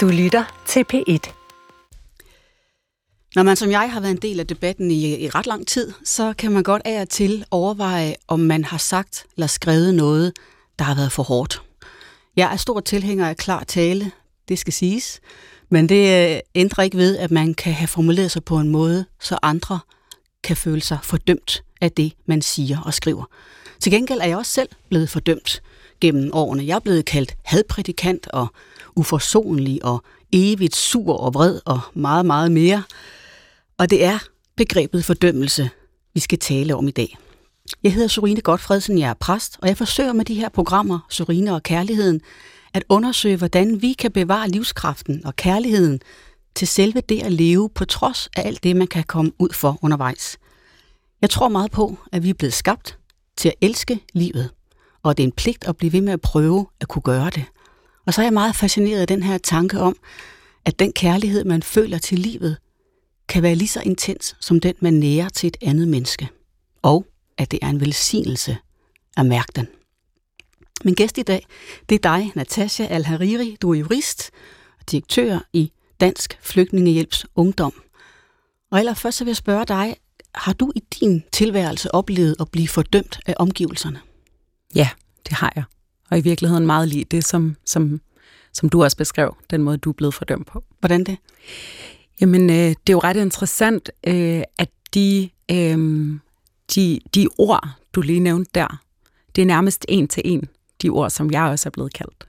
Du lytter til P1. Når man som jeg har været en del af debatten i, i ret lang tid, så kan man godt af og til overveje, om man har sagt eller skrevet noget, der har været for hårdt. Jeg er stor tilhænger af klar tale, det skal siges, men det øh, ændrer ikke ved, at man kan have formuleret sig på en måde, så andre kan føle sig fordømt af det, man siger og skriver. Til gengæld er jeg også selv blevet fordømt gennem årene. Jeg er blevet kaldt hadprædikant og uforsonlig og evigt sur og vred og meget, meget mere. Og det er begrebet fordømmelse, vi skal tale om i dag. Jeg hedder Sorine Godfredsen, jeg er præst, og jeg forsøger med de her programmer, Sorine og Kærligheden, at undersøge, hvordan vi kan bevare livskraften og kærligheden til selve det at leve på trods af alt det, man kan komme ud for undervejs. Jeg tror meget på, at vi er blevet skabt til at elske livet, og det er en pligt at blive ved med at prøve at kunne gøre det. Og så er jeg meget fascineret af den her tanke om, at den kærlighed, man føler til livet, kan være lige så intens som den, man nærer til et andet menneske. Og at det er en velsignelse at mærke den. Min gæst i dag, det er dig, Natasha Al-Hariri. Du er jurist og direktør i Dansk Flygtningehjælps Ungdom. Og allerførst så vil jeg spørge dig, har du i din tilværelse oplevet at blive fordømt af omgivelserne? Ja, det har jeg. Og i virkeligheden meget lige det, som, som, som du også beskrev, den måde, du er blevet fordømt på. Hvordan det? Jamen, øh, det er jo ret interessant, øh, at de, øh, de, de ord, du lige nævnte der, det er nærmest en til en de ord, som jeg også er blevet kaldt.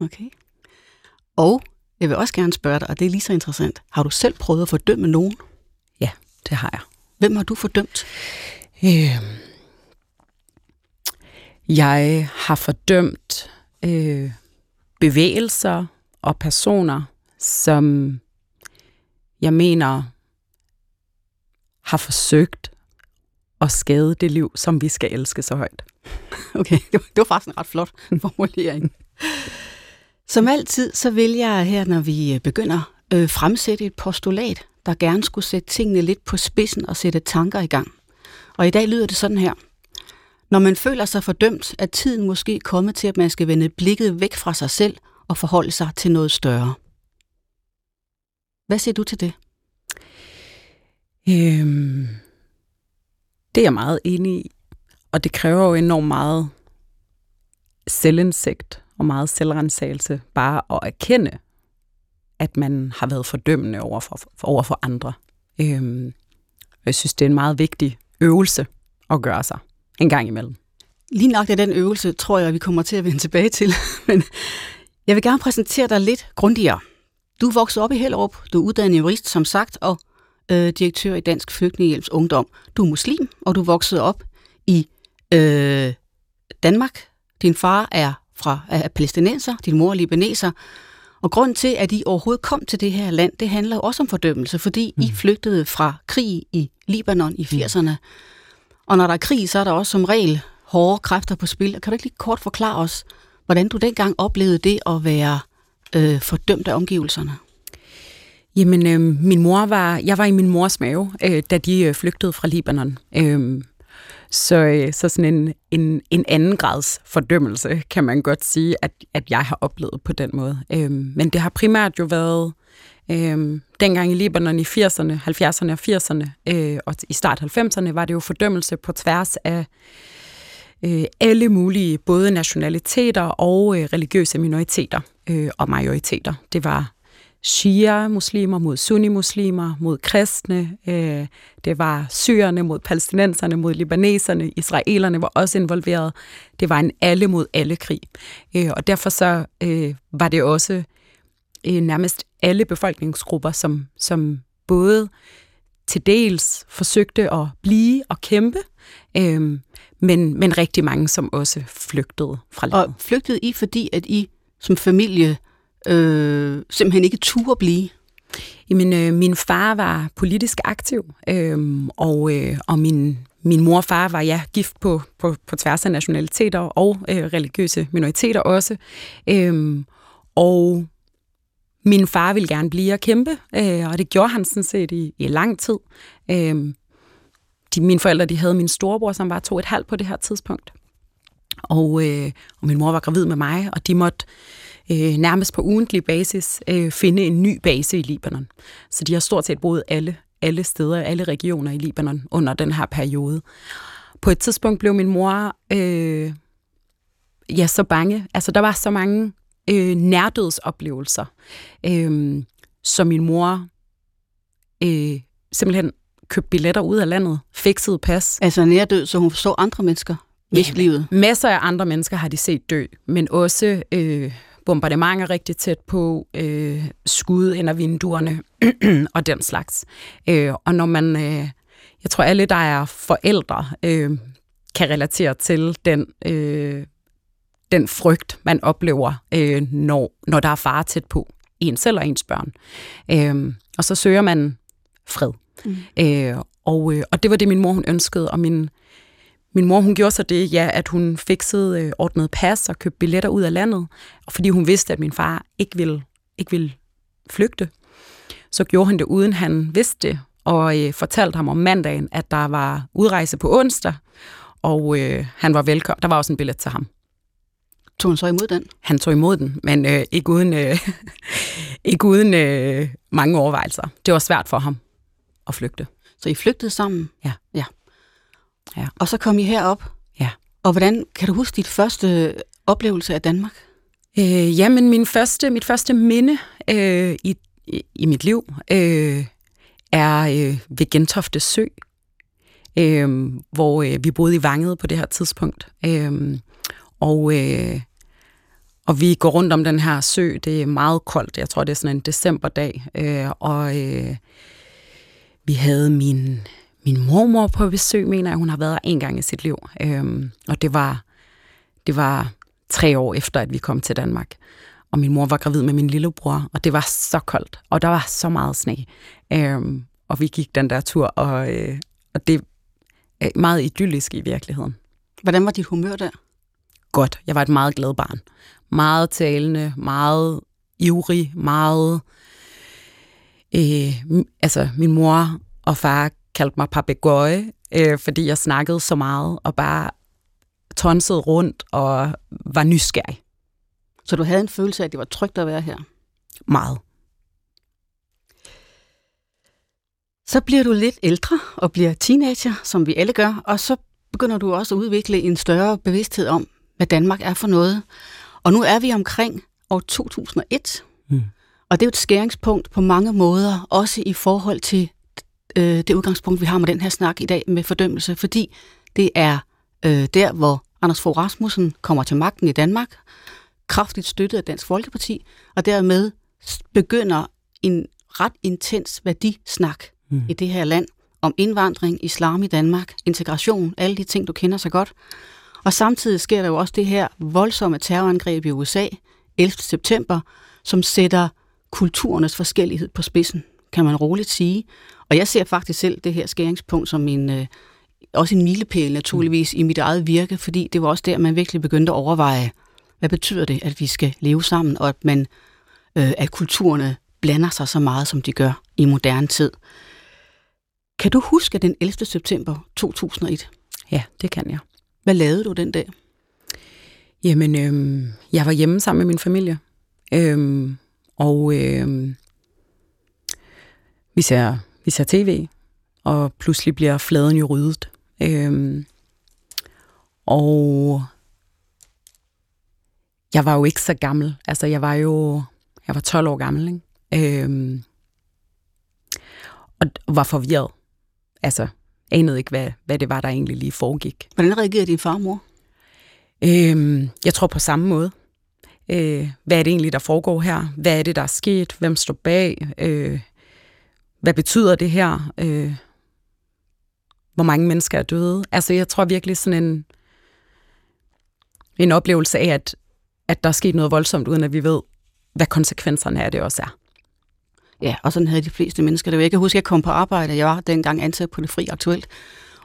Okay. Og jeg vil også gerne spørge dig, og det er lige så interessant. Har du selv prøvet at fordømme nogen? Ja, det har jeg. Hvem har du fordømt? Øh, jeg har fordømt øh, bevægelser og personer, som jeg mener har forsøgt at skade det liv, som vi skal elske så højt. Okay, det var faktisk en ret flot formulering. Som altid, så vil jeg her, når vi øh, begynder, øh, fremsætte et postulat, der gerne skulle sætte tingene lidt på spidsen og sætte tanker i gang. Og i dag lyder det sådan her. Når man føler sig fordømt, er tiden måske kommet til, at man skal vende blikket væk fra sig selv og forholde sig til noget større. Hvad siger du til det? Øhm, det er jeg meget enig i. Og det kræver jo enormt meget selvindsigt og meget selvrensagelse bare at erkende, at man har været fordømmende over for, over for andre. Øhm, jeg synes, det er en meget vigtig øvelse at gøre sig en gang imellem. Lige nok af den øvelse, tror jeg, vi kommer til at vende tilbage til. Men jeg vil gerne præsentere dig lidt grundigere. Du vokset op i Hellerup, du er uddannet jurist, som sagt, og øh, direktør i Dansk Flygtningehjælps Ungdom. Du er muslim, og du vokset op i øh, Danmark. Din far er fra er palæstinenser, din mor er libaneser. Og grund til, at I overhovedet kom til det her land, det handler også om fordømmelse, fordi mm. I flygtede fra krig i Libanon i 80'erne. Mm. Og når der er krig, så er der også som regel hårde kræfter på spil. Kan du ikke lige kort forklare os, hvordan du dengang oplevede det at være øh, fordømt af omgivelserne? Jamen, øh, min mor var, jeg var i min mors mave, øh, da de øh, flygtede fra Libanon. Øh, så, øh, så sådan en, en, en anden grads fordømmelse, kan man godt sige, at, at jeg har oplevet på den måde. Øh, men det har primært jo været øh, dengang i Libanon i 80'erne, 70'erne og 80'erne, øh, og i start 90'erne var det jo fordømmelse på tværs af øh, alle mulige, både nationaliteter og øh, religiøse minoriteter øh, og majoriteter. Det var shia-muslimer mod sunni-muslimer, mod kristne. Øh, det var syrerne mod palæstinenserne, mod libaneserne. Israelerne var også involveret. Det var en alle mod alle krig. Øh, og derfor så øh, var det også øh, nærmest alle befolkningsgrupper, som, som både til dels forsøgte at blive og kæmpe, øh, men, men rigtig mange, som også flygtede fra landet. Og flygtede I, fordi at I som familie øh, simpelthen ikke turde blive? Jamen, øh, min far var politisk aktiv, øh, og, øh, og min, min mor og far var ja gift på, på, på tværs af nationaliteter og øh, religiøse minoriteter også. Øh, og min far ville gerne blive og kæmpe, øh, og det gjorde han sådan set i, i lang tid. Øh, de, mine forældre de havde min storebror, som var to et halvt på det her tidspunkt. Og, øh, og min mor var gravid med mig, og de måtte øh, nærmest på ugentlig basis øh, finde en ny base i Libanon. Så de har stort set boet alle, alle steder, alle regioner i Libanon under den her periode. På et tidspunkt blev min mor øh, ja, så bange. Altså, der var så mange øh, nærdødsoplevelser, øh, så min mor øh, simpelthen købte billetter ud af landet, fikset pas. Altså nærdød, så hun så andre mennesker miste ja, livet? Masser af andre mennesker har de set dø, men også øh, bombardementer rigtig tæt på, øh, skud ind af vinduerne og den slags. Øh, og når man, øh, jeg tror alle, der er forældre, øh, kan relatere til den, øh, den frygt, man oplever, øh, når, når der er fare tæt på en selv og ens børn. Øh, og så søger man fred. Mm. Øh, og, øh, og det var det, min mor hun ønskede, og min, min mor hun gjorde så det, ja, at hun fikset øh, ordnet pas og købte billetter ud af landet, og fordi hun vidste, at min far ikke ville, ikke ville flygte, så gjorde han det, uden han vidste det, og øh, fortalte ham om mandagen, at der var udrejse på onsdag, og øh, han var velkommen. Der var også en billet til ham. Tog han så imod den? Han tog imod den, men øh, ikke uden, øh, ikke uden øh, mange overvejelser. Det var svært for ham at flygte. Så I flygtede sammen? Ja. ja. ja. Og så kom I herop? Ja. Og hvordan kan du huske dit første oplevelse af Danmark? Øh, jamen, min første, mit første minde øh, i, i, i mit liv øh, er øh, ved Gentofte Sø, øh, hvor øh, vi boede i Vanget på det her tidspunkt. Øh, og, øh, og vi går rundt om den her sø. Det er meget koldt. Jeg tror, det er sådan en decemberdag. Øh, og øh, vi havde min, min mormor på besøg, mener jeg. Hun har været der en gang i sit liv. Øh, og det var, det var tre år efter, at vi kom til Danmark. Og min mor var gravid med min lillebror, og det var så koldt, og der var så meget sne. Øhm, og vi gik den der tur, og, øh, og det er meget idyllisk i virkeligheden. Hvordan var dit humør der? Godt. Jeg var et meget glad barn. Meget talende, meget ivrig, meget... Øh, altså, min mor og far kaldte mig papegøje, øh, fordi jeg snakkede så meget, og bare tonsede rundt og var nysgerrig. Så du havde en følelse af, at det var trygt at være her? Meget. Så bliver du lidt ældre og bliver teenager, som vi alle gør, og så begynder du også at udvikle en større bevidsthed om, hvad Danmark er for noget. Og nu er vi omkring år 2001, mm. og det er jo et skæringspunkt på mange måder, også i forhold til øh, det udgangspunkt, vi har med den her snak i dag med fordømmelse, fordi det er øh, der, hvor Anders Fogh Rasmussen kommer til magten i Danmark, kraftigt støttet af Dansk Folkeparti, og dermed begynder en ret intens værdisnak mm. i det her land om indvandring, islam i Danmark, integration, alle de ting, du kender så godt. Og samtidig sker der jo også det her voldsomme terrorangreb i USA 11. september, som sætter kulturernes forskellighed på spidsen, kan man roligt sige. Og jeg ser faktisk selv det her skæringspunkt som en, øh, også en milepæl naturligvis mm. i mit eget virke, fordi det var også der, man virkelig begyndte at overveje, hvad betyder det, at vi skal leve sammen, og at, man, øh, at kulturerne blander sig så meget, som de gør i moderne tid. Kan du huske den 11. september 2001? Ja, det kan jeg. Hvad lavede du den dag? Jamen, øhm, jeg var hjemme sammen med min familie. Øhm, og øhm, vi, ser, vi ser tv, og pludselig bliver fladen jo ryddet. Øhm, og jeg var jo ikke så gammel. Altså, jeg var jo jeg var 12 år gammel, ikke? Øhm, og var forvirret. Altså, anede ikke, hvad, hvad det var, der egentlig lige foregik. Hvordan reagerede din far og mor? Øhm, jeg tror på samme måde. Øh, hvad er det egentlig, der foregår her? Hvad er det, der er sket? Hvem står bag? Øh, hvad betyder det her? Øh, hvor mange mennesker er døde? Altså, jeg tror virkelig sådan en, en oplevelse af, at, at der er sket noget voldsomt, uden at vi ved, hvad konsekvenserne af det også er. Ja, og sådan havde de fleste mennesker det. Jeg kan huske, at jeg kom på arbejde. Jeg var dengang ansat på det fri aktuelt,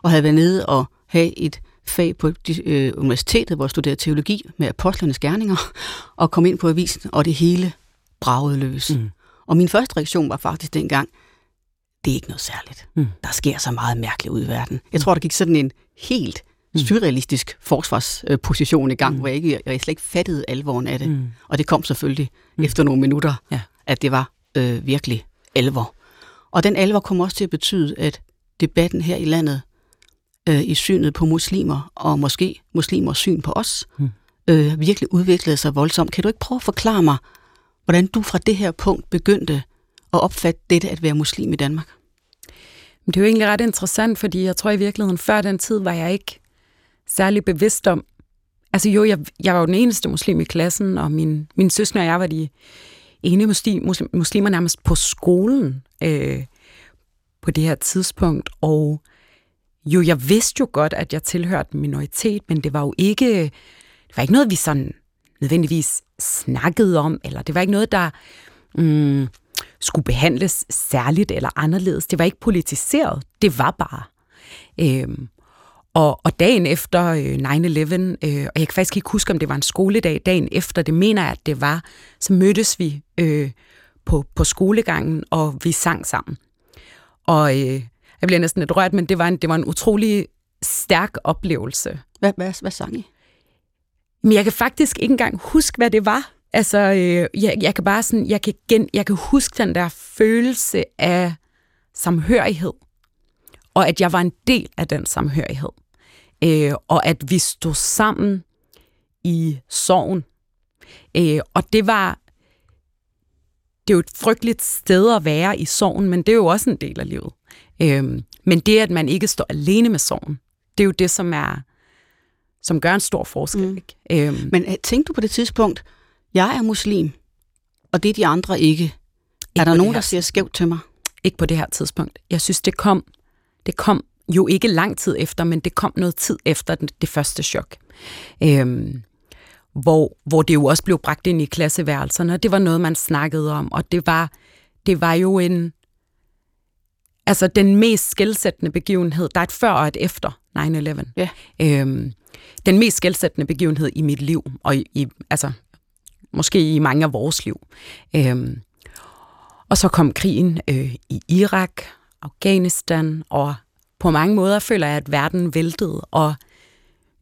og havde været nede og have et fag på de, øh, universitetet, hvor jeg studerede teologi med apostlernes gerninger, og kom ind på avisen, og det hele bragede løs. Mm. Og min første reaktion var faktisk dengang, det er ikke noget særligt. Mm. Der sker så meget mærkeligt ud i verden. Jeg tror, der gik sådan en helt surrealistisk forsvarsposition i gang, mm. hvor jeg, ikke, jeg slet ikke fattede alvoren af det. Mm. Og det kom selvfølgelig mm. efter nogle minutter, ja. at det var øh, virkelig alvor. Og den alvor kom også til at betyde, at debatten her i landet øh, i synet på muslimer, og måske muslimers syn på os, mm. øh, virkelig udviklede sig voldsomt. Kan du ikke prøve at forklare mig, hvordan du fra det her punkt begyndte at opfatte dette at være muslim i Danmark? Det er jo egentlig ret interessant, fordi jeg tror i virkeligheden, før den tid var jeg ikke særlig bevidst om, altså jo, jeg, jeg var jo den eneste muslim i klassen, og min, min søskende og jeg var de ene muslim, muslim, muslimer nærmest på skolen øh, på det her tidspunkt, og jo, jeg vidste jo godt, at jeg tilhørte en minoritet, men det var jo ikke, det var ikke noget, vi sådan nødvendigvis snakkede om, eller det var ikke noget, der mm, skulle behandles særligt eller anderledes. Det var ikke politiseret. Det var bare. Øhm, og, og dagen efter øh, 9-11, øh, og jeg kan faktisk ikke huske, om det var en skoledag, dagen efter, det mener jeg, at det var, så mødtes vi øh, på, på skolegangen, og vi sang sammen. Og øh, jeg bliver næsten lidt rørt, men det var en, det var en utrolig stærk oplevelse. Hvad, hvad, hvad sang I? Men jeg kan faktisk ikke engang huske, hvad det var. Altså, øh, jeg, jeg kan bare sådan, jeg kan, gen, jeg kan huske den der følelse af samhørighed, og at jeg var en del af den samhørighed, øh, og at vi stod sammen i sorgen. Øh, og det var, det er jo et frygteligt sted at være i sorgen, men det er jo også en del af livet. Øh, men det, at man ikke står alene med sorgen, det er jo det, som er som gør en stor forskel. Mm. Ikke? Øhm. Men øh, tænk du på det tidspunkt, jeg er muslim, og det er de andre ikke. ikke er der nogen, der ser skævt til mig? Ikke på det her tidspunkt. Jeg synes, det kom, det kom jo ikke lang tid efter, men det kom noget tid efter det, det første chok. Øhm, hvor, hvor det jo også blev bragt ind i klasseværelserne, og det var noget, man snakkede om, og det var, det var jo en, altså den mest skældsættende begivenhed, der er et før og et efter 9-11. Ja. Øhm, den mest skældsættende begivenhed i mit liv, og i, i, altså måske i mange af vores liv. Øhm, og så kom krigen øh, i Irak, Afghanistan, og på mange måder føler jeg, at verden væltede, og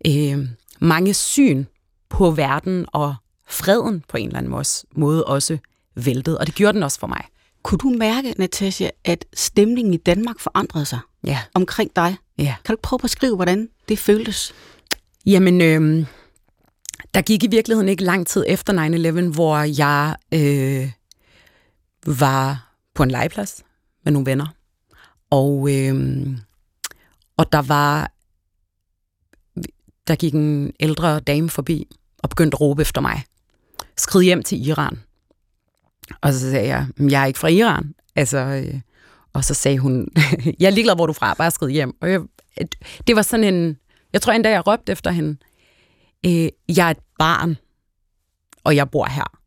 øh, mange syn på verden og freden på en eller anden måde også væltede, og det gjorde den også for mig. Kunne du mærke, Natasja, at stemningen i Danmark forandrede sig ja. omkring dig? Ja. Kan du prøve at beskrive, hvordan det føltes? Jamen, øh, der gik i virkeligheden ikke lang tid efter 9-11, hvor jeg øh, var på en legeplads med nogle venner. Og, øh, og der var der gik en ældre dame forbi og begyndte at råbe efter mig. Skrid hjem til Iran. Og så sagde jeg, jeg er ikke fra Iran. Altså, øh, og så sagde hun, jeg er ligeglad, hvor du er fra, bare skrid hjem. Og jeg, det var sådan en, jeg tror endda, jeg råbte efter hende, øh, jeg er et barn, og jeg bor her.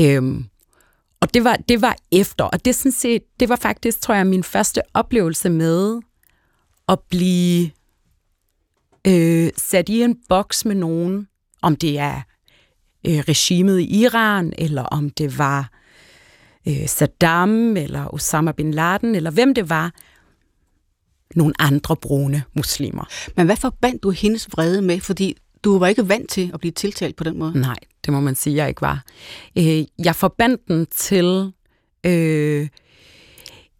Øhm, og det var, det var efter, og det, sådan set, det var faktisk, tror jeg, min første oplevelse med at blive øh, sat i en boks med nogen, om det er øh, regimet i Iran, eller om det var øh, Saddam, eller Osama bin Laden, eller hvem det var, nogle andre brune muslimer. Men hvad forbandt du hendes vrede med? Fordi du var ikke vant til at blive tiltalt på den måde. Nej, det må man sige, jeg ikke var. Øh, jeg forbandt den til øh,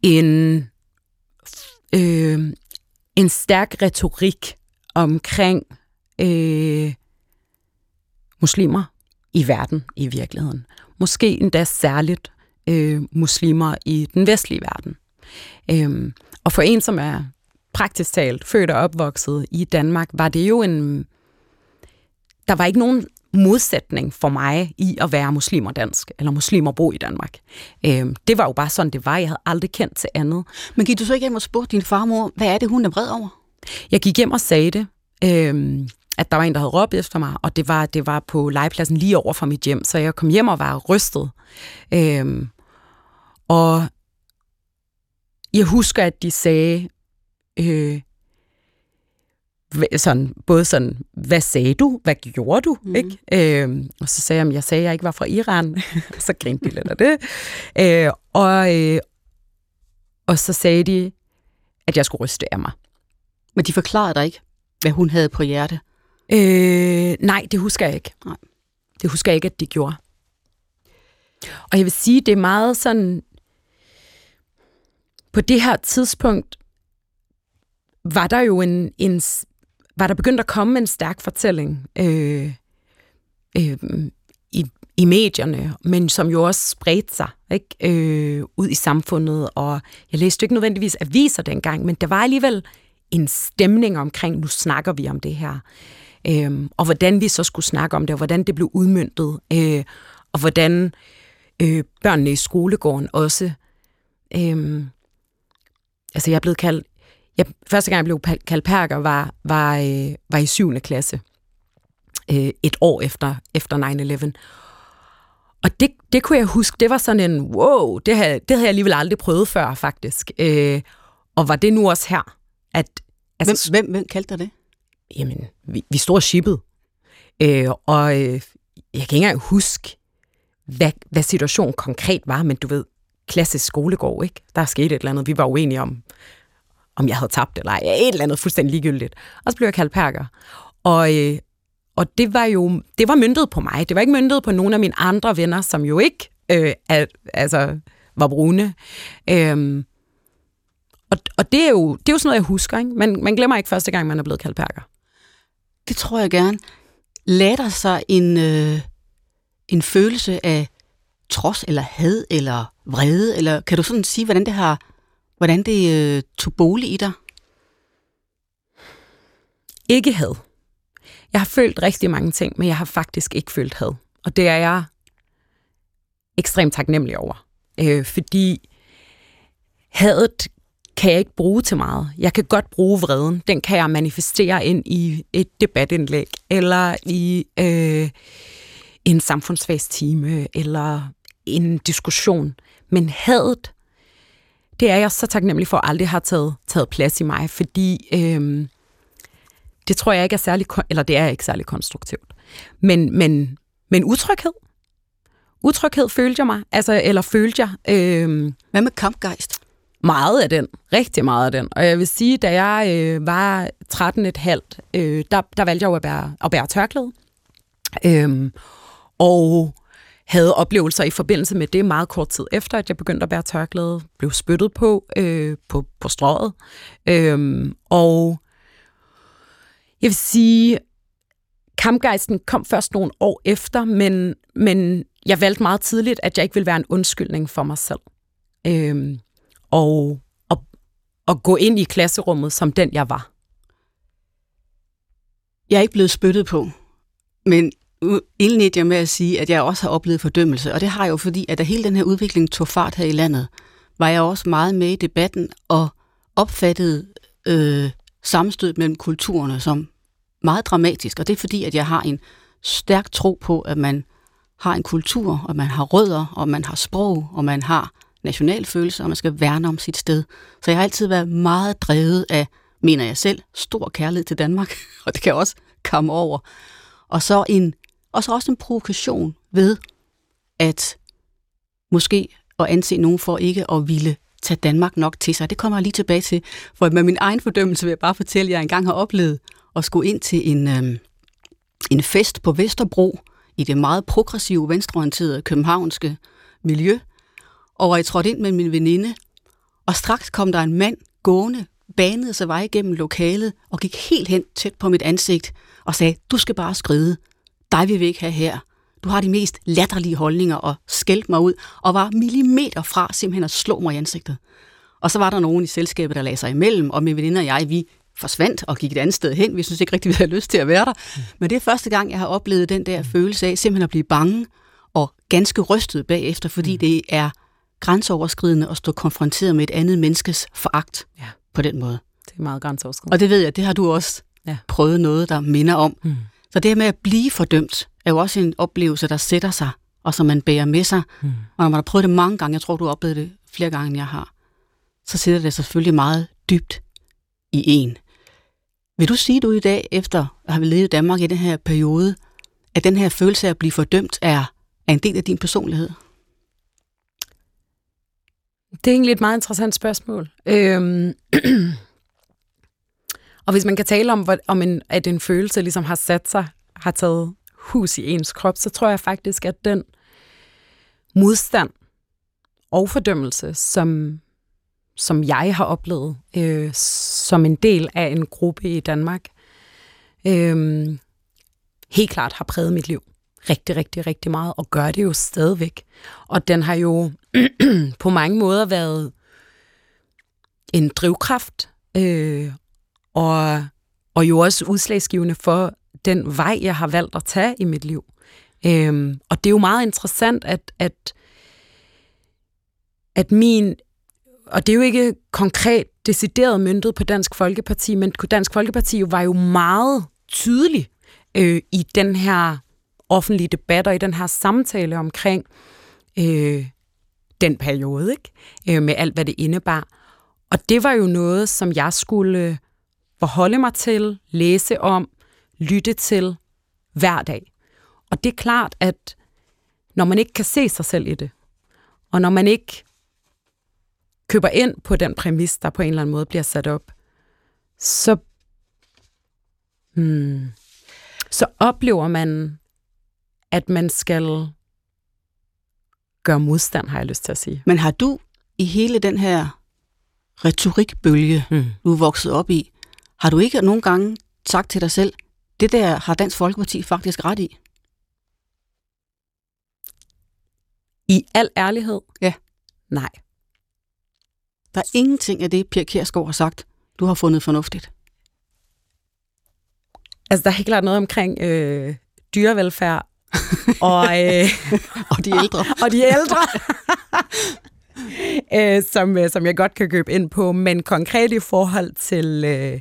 en, øh, en stærk retorik omkring øh, muslimer i verden i virkeligheden. Måske endda særligt øh, muslimer i den vestlige verden. Øh, og for en, som er praktisk talt født og opvokset i Danmark, var det jo en... Der var ikke nogen modsætning for mig i at være muslim og dansk, eller muslim og bo i Danmark. Øh, det var jo bare sådan, det var. Jeg havde aldrig kendt til andet. Men gik du så ikke hjem og spurgte din farmor, hvad er det, hun er vred over? Jeg gik hjem og sagde det, øh, at der var en, der havde råbt efter mig, og det var, det var på legepladsen lige over for mit hjem, så jeg kom hjem og var rystet. Øh, og jeg husker, at de sagde, øh, sådan, både sådan, hvad sagde du? Hvad gjorde du? Mm. Ikke? Øh, og så sagde jeg, at jeg sagde, at jeg ikke var fra Iran. så grinte de lidt af det. Øh, og, øh, og så sagde de, at jeg skulle ryste af mig. Men de forklarede dig ikke, hvad hun havde på hjerte? Øh, nej, det husker jeg ikke. Nej. Det husker jeg ikke, at de gjorde. Og jeg vil sige, det er meget sådan... På det her tidspunkt var der jo en, en var der begyndt at komme en stærk fortælling øh, øh, i, i medierne, men som jo også spredte sig ikke? Øh, ud i samfundet. Og jeg læste ikke nødvendigvis aviser dengang, men der var alligevel en stemning omkring, nu snakker vi om det her. Øh, og hvordan vi så skulle snakke om det, og hvordan det blev udmyndtet, øh, og hvordan øh, børnene i skolegården også... Øh, altså, jeg er blevet kaldt jeg, første gang jeg blev kaldt perker, var, var, øh, var i 7. klasse. Øh, et år efter, efter 9-11. Og det, det kunne jeg huske, det var sådan en, wow, det havde, det havde jeg alligevel aldrig prøvet før, faktisk. Øh, og var det nu også her? At, altså, hvem, hvem, hvem kaldte dig det? Jamen, vi, vi stod shippet. Øh, og øh, jeg kan ikke engang huske, hvad, hvad situationen konkret var, men du ved, klassisk skolegård, ikke? Der er sket et eller andet, vi var uenige om, om jeg havde tabt eller ej. Et eller andet fuldstændig ligegyldigt. Og så blev jeg kaldt perker. Og, øh, og det var jo det var myndet på mig. Det var ikke myndet på nogen af mine andre venner, som jo ikke øh, er, altså, var brune. Øhm, og, og det er, jo, det er jo sådan noget, jeg husker. Ikke? Man, man glemmer ikke første gang, man er blevet kaldt perker. Det tror jeg gerne. Lad der sig en, øh, en følelse af trods eller had eller vrede? Eller kan du sådan sige, hvordan det har Hvordan det øh, tog bolig i dig? Ikke had. Jeg har følt rigtig mange ting, men jeg har faktisk ikke følt had. Og det er jeg ekstremt taknemmelig over. Øh, fordi hadet kan jeg ikke bruge til meget. Jeg kan godt bruge vreden. Den kan jeg manifestere ind i et debatindlæg, eller i øh, en samfundsfagstime, eller en diskussion. Men hadet det er jeg så taknemmelig for, at aldrig har taget, taget plads i mig, fordi øhm, det tror jeg ikke er særlig, eller det er ikke særlig konstruktivt. Men, men, men utryghed. Utryghed følte jeg mig, altså, eller følte jeg. Øhm, Hvad med kampgejst? Meget af den, rigtig meget af den. Og jeg vil sige, da jeg øh, var 13,5, øh, der, der valgte jeg jo at bære, at bære tørklæde. Øhm, og havde oplevelser i forbindelse med det meget kort tid efter, at jeg begyndte at bære tørklæde, blev spyttet på øh, på, på strået. Øh, og jeg vil sige, kampgejsten kom først nogle år efter, men, men jeg valgte meget tidligt, at jeg ikke ville være en undskyldning for mig selv. Øh, og, og, og gå ind i klasserummet som den, jeg var. Jeg er ikke blevet spyttet på, men indledte jeg med at sige, at jeg også har oplevet fordømmelse, og det har jeg jo fordi, at da hele den her udvikling tog fart her i landet, var jeg også meget med i debatten og opfattede øh, sammenstød mellem kulturerne som meget dramatisk, og det er fordi, at jeg har en stærk tro på, at man har en kultur, og man har rødder, og man har sprog, og man har nationalfølelse, og man skal værne om sit sted. Så jeg har altid været meget drevet af, mener jeg selv, stor kærlighed til Danmark, og det kan også komme over. Og så en og så også en provokation ved, at måske at anse nogen for ikke at ville tage Danmark nok til sig. Det kommer jeg lige tilbage til. For med min egen fordømmelse vil jeg bare fortælle, at jeg engang har oplevet at skulle ind til en, øh, en fest på Vesterbro i det meget progressive, venstreorienterede københavnske miljø. Og jeg trådte ind med min veninde, og straks kom der en mand gående, banede sig vej igennem lokalet og gik helt hen tæt på mit ansigt og sagde, du skal bare skride dig vil vi ikke have her. Du har de mest latterlige holdninger og skældte mig ud, og var millimeter fra simpelthen at slå mig i ansigtet. Og så var der nogen i selskabet, der lagde sig imellem, og min veninde og jeg, vi forsvandt og gik et andet sted hen. Vi synes ikke rigtig, vi havde lyst til at være der. Men det er første gang, jeg har oplevet den der følelse af simpelthen at blive bange og ganske rystet bagefter, fordi mm. det er grænseoverskridende at stå konfronteret med et andet menneskes foragt ja. på den måde. Det er meget grænseoverskridende. Og det ved jeg, det har du også ja. prøvet noget, der minder om. Mm. Så det her med at blive fordømt, er jo også en oplevelse, der sætter sig, og som man bærer med sig. Mm. Og når man har prøvet det mange gange, jeg tror, du har oplevet det flere gange, end jeg har, så sidder det selvfølgelig meget dybt i en. Vil du sige, du i dag, efter at have levet i Danmark i den her periode, at den her følelse af at blive fordømt er, er en del af din personlighed? Det er egentlig et meget interessant spørgsmål. Øhm, Og hvis man kan tale om, om en, at en følelse ligesom har sat sig, har taget hus i ens krop, så tror jeg faktisk, at den modstand og fordømmelse, som, som jeg har oplevet øh, som en del af en gruppe i Danmark, øh, helt klart har præget mit liv rigtig, rigtig, rigtig meget, og gør det jo stadigvæk. Og den har jo på mange måder været en drivkraft, øh, og, og jo også udslagsgivende for den vej, jeg har valgt at tage i mit liv. Øhm, og det er jo meget interessant, at, at, at min, og det er jo ikke konkret decideret myndet på Dansk Folkeparti, men Dansk Folkeparti var jo meget tydelig øh, i den her offentlige debat og i den her samtale omkring øh, den periode, ikke? Øh, med alt, hvad det indebar. Og det var jo noget, som jeg skulle forholde mig til, læse om, lytte til hver dag. Og det er klart, at når man ikke kan se sig selv i det, og når man ikke køber ind på den præmis, der på en eller anden måde bliver sat op, så, hmm, så oplever man, at man skal gøre modstand, har jeg lyst til at sige. Men har du i hele den her retorikbølge, mm. du er vokset op i, har du ikke nogen gange sagt til dig selv, det der har Dansk Folkeparti faktisk ret i? I al ærlighed? Ja. Nej. Der er ingenting af det, Pia Kjærsgaard har sagt, du har fundet fornuftigt. Altså, der er helt klart noget omkring øh, dyrevelfærd og, øh, og de ældre. og de ældre. øh, som, øh, som jeg godt kan købe ind på, men konkret i forhold til, øh,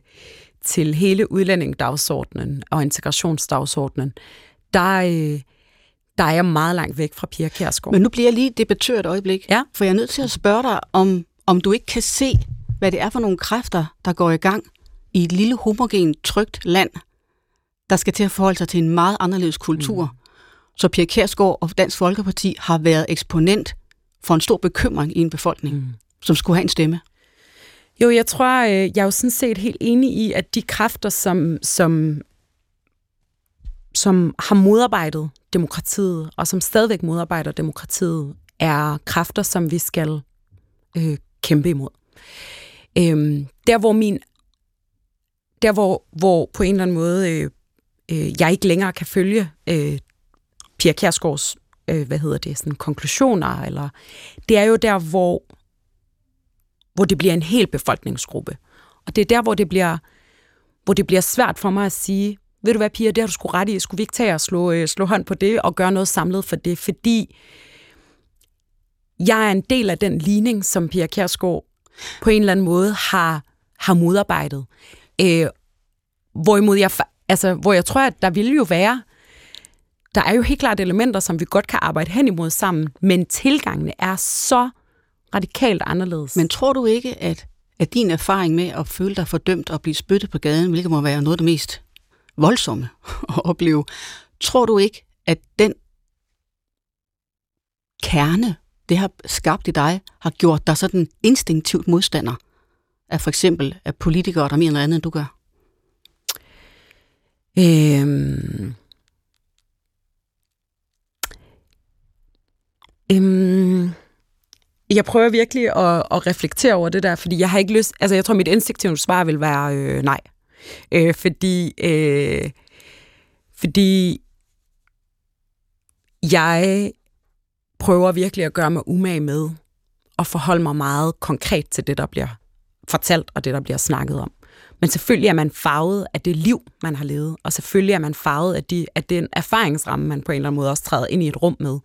til hele udlændingdagsordenen og integrationsdagsordenen, der, øh, der er jeg meget langt væk fra Pia Kjærsgaard. Men nu bliver jeg lige debattør et øjeblik, ja? for jeg er nødt til at spørge dig, om, om du ikke kan se, hvad det er for nogle kræfter, der går i gang i et lille homogen, trygt land, der skal til at forholde sig til en meget anderledes kultur. Mm. Så Pia Kjærsgaard og Dansk Folkeparti har været eksponent for en stor bekymring i en befolkning, mm. som skulle have en stemme. Jo, jeg tror, øh, jeg er jo sådan set helt enig i, at de kræfter, som, som, som har modarbejdet demokratiet, og som stadigvæk modarbejder demokratiet, er kræfter, som vi skal øh, kæmpe imod. Øhm, der hvor min der hvor, hvor på en eller anden måde øh, øh, jeg ikke længere kan følge øh, Pia Kjærsgaards øh, hvad hedder det, sådan konklusioner, eller det er jo der, hvor, hvor det bliver en hel befolkningsgruppe. Og det er der, hvor det bliver, hvor det bliver svært for mig at sige, ved du hvad, piger, det har du sgu ret i, skulle vi ikke tage og slå, øh, slå hånd på det og gøre noget samlet for det, fordi jeg er en del af den ligning, som Pia Kjærsgaard på en eller anden måde har, har modarbejdet. Øh, hvorimod jeg, altså, hvor jeg tror, at der ville jo være der er jo helt klart elementer, som vi godt kan arbejde hen imod sammen, men tilgangene er så radikalt anderledes. Men tror du ikke, at, at din erfaring med at føle dig fordømt og blive spyttet på gaden, hvilket må være noget af det mest voldsomme at opleve, tror du ikke, at den kerne, det har skabt i dig, har gjort dig sådan instinktivt modstander af for eksempel af politikere, der mener noget andet, end du gør? Øhm Øhm, jeg prøver virkelig at, at reflektere over det der, fordi jeg har ikke lyst... Altså, jeg tror, mit instinktive svar vil være øh, nej. Øh, fordi... Øh, fordi jeg prøver virkelig at gøre mig umage med og forholde mig meget konkret til det, der bliver fortalt og det, der bliver snakket om. Men selvfølgelig er man farvet af det liv, man har levet, og selvfølgelig er man farvet af, de, af den erfaringsramme, man på en eller anden måde også træder ind i et rum med.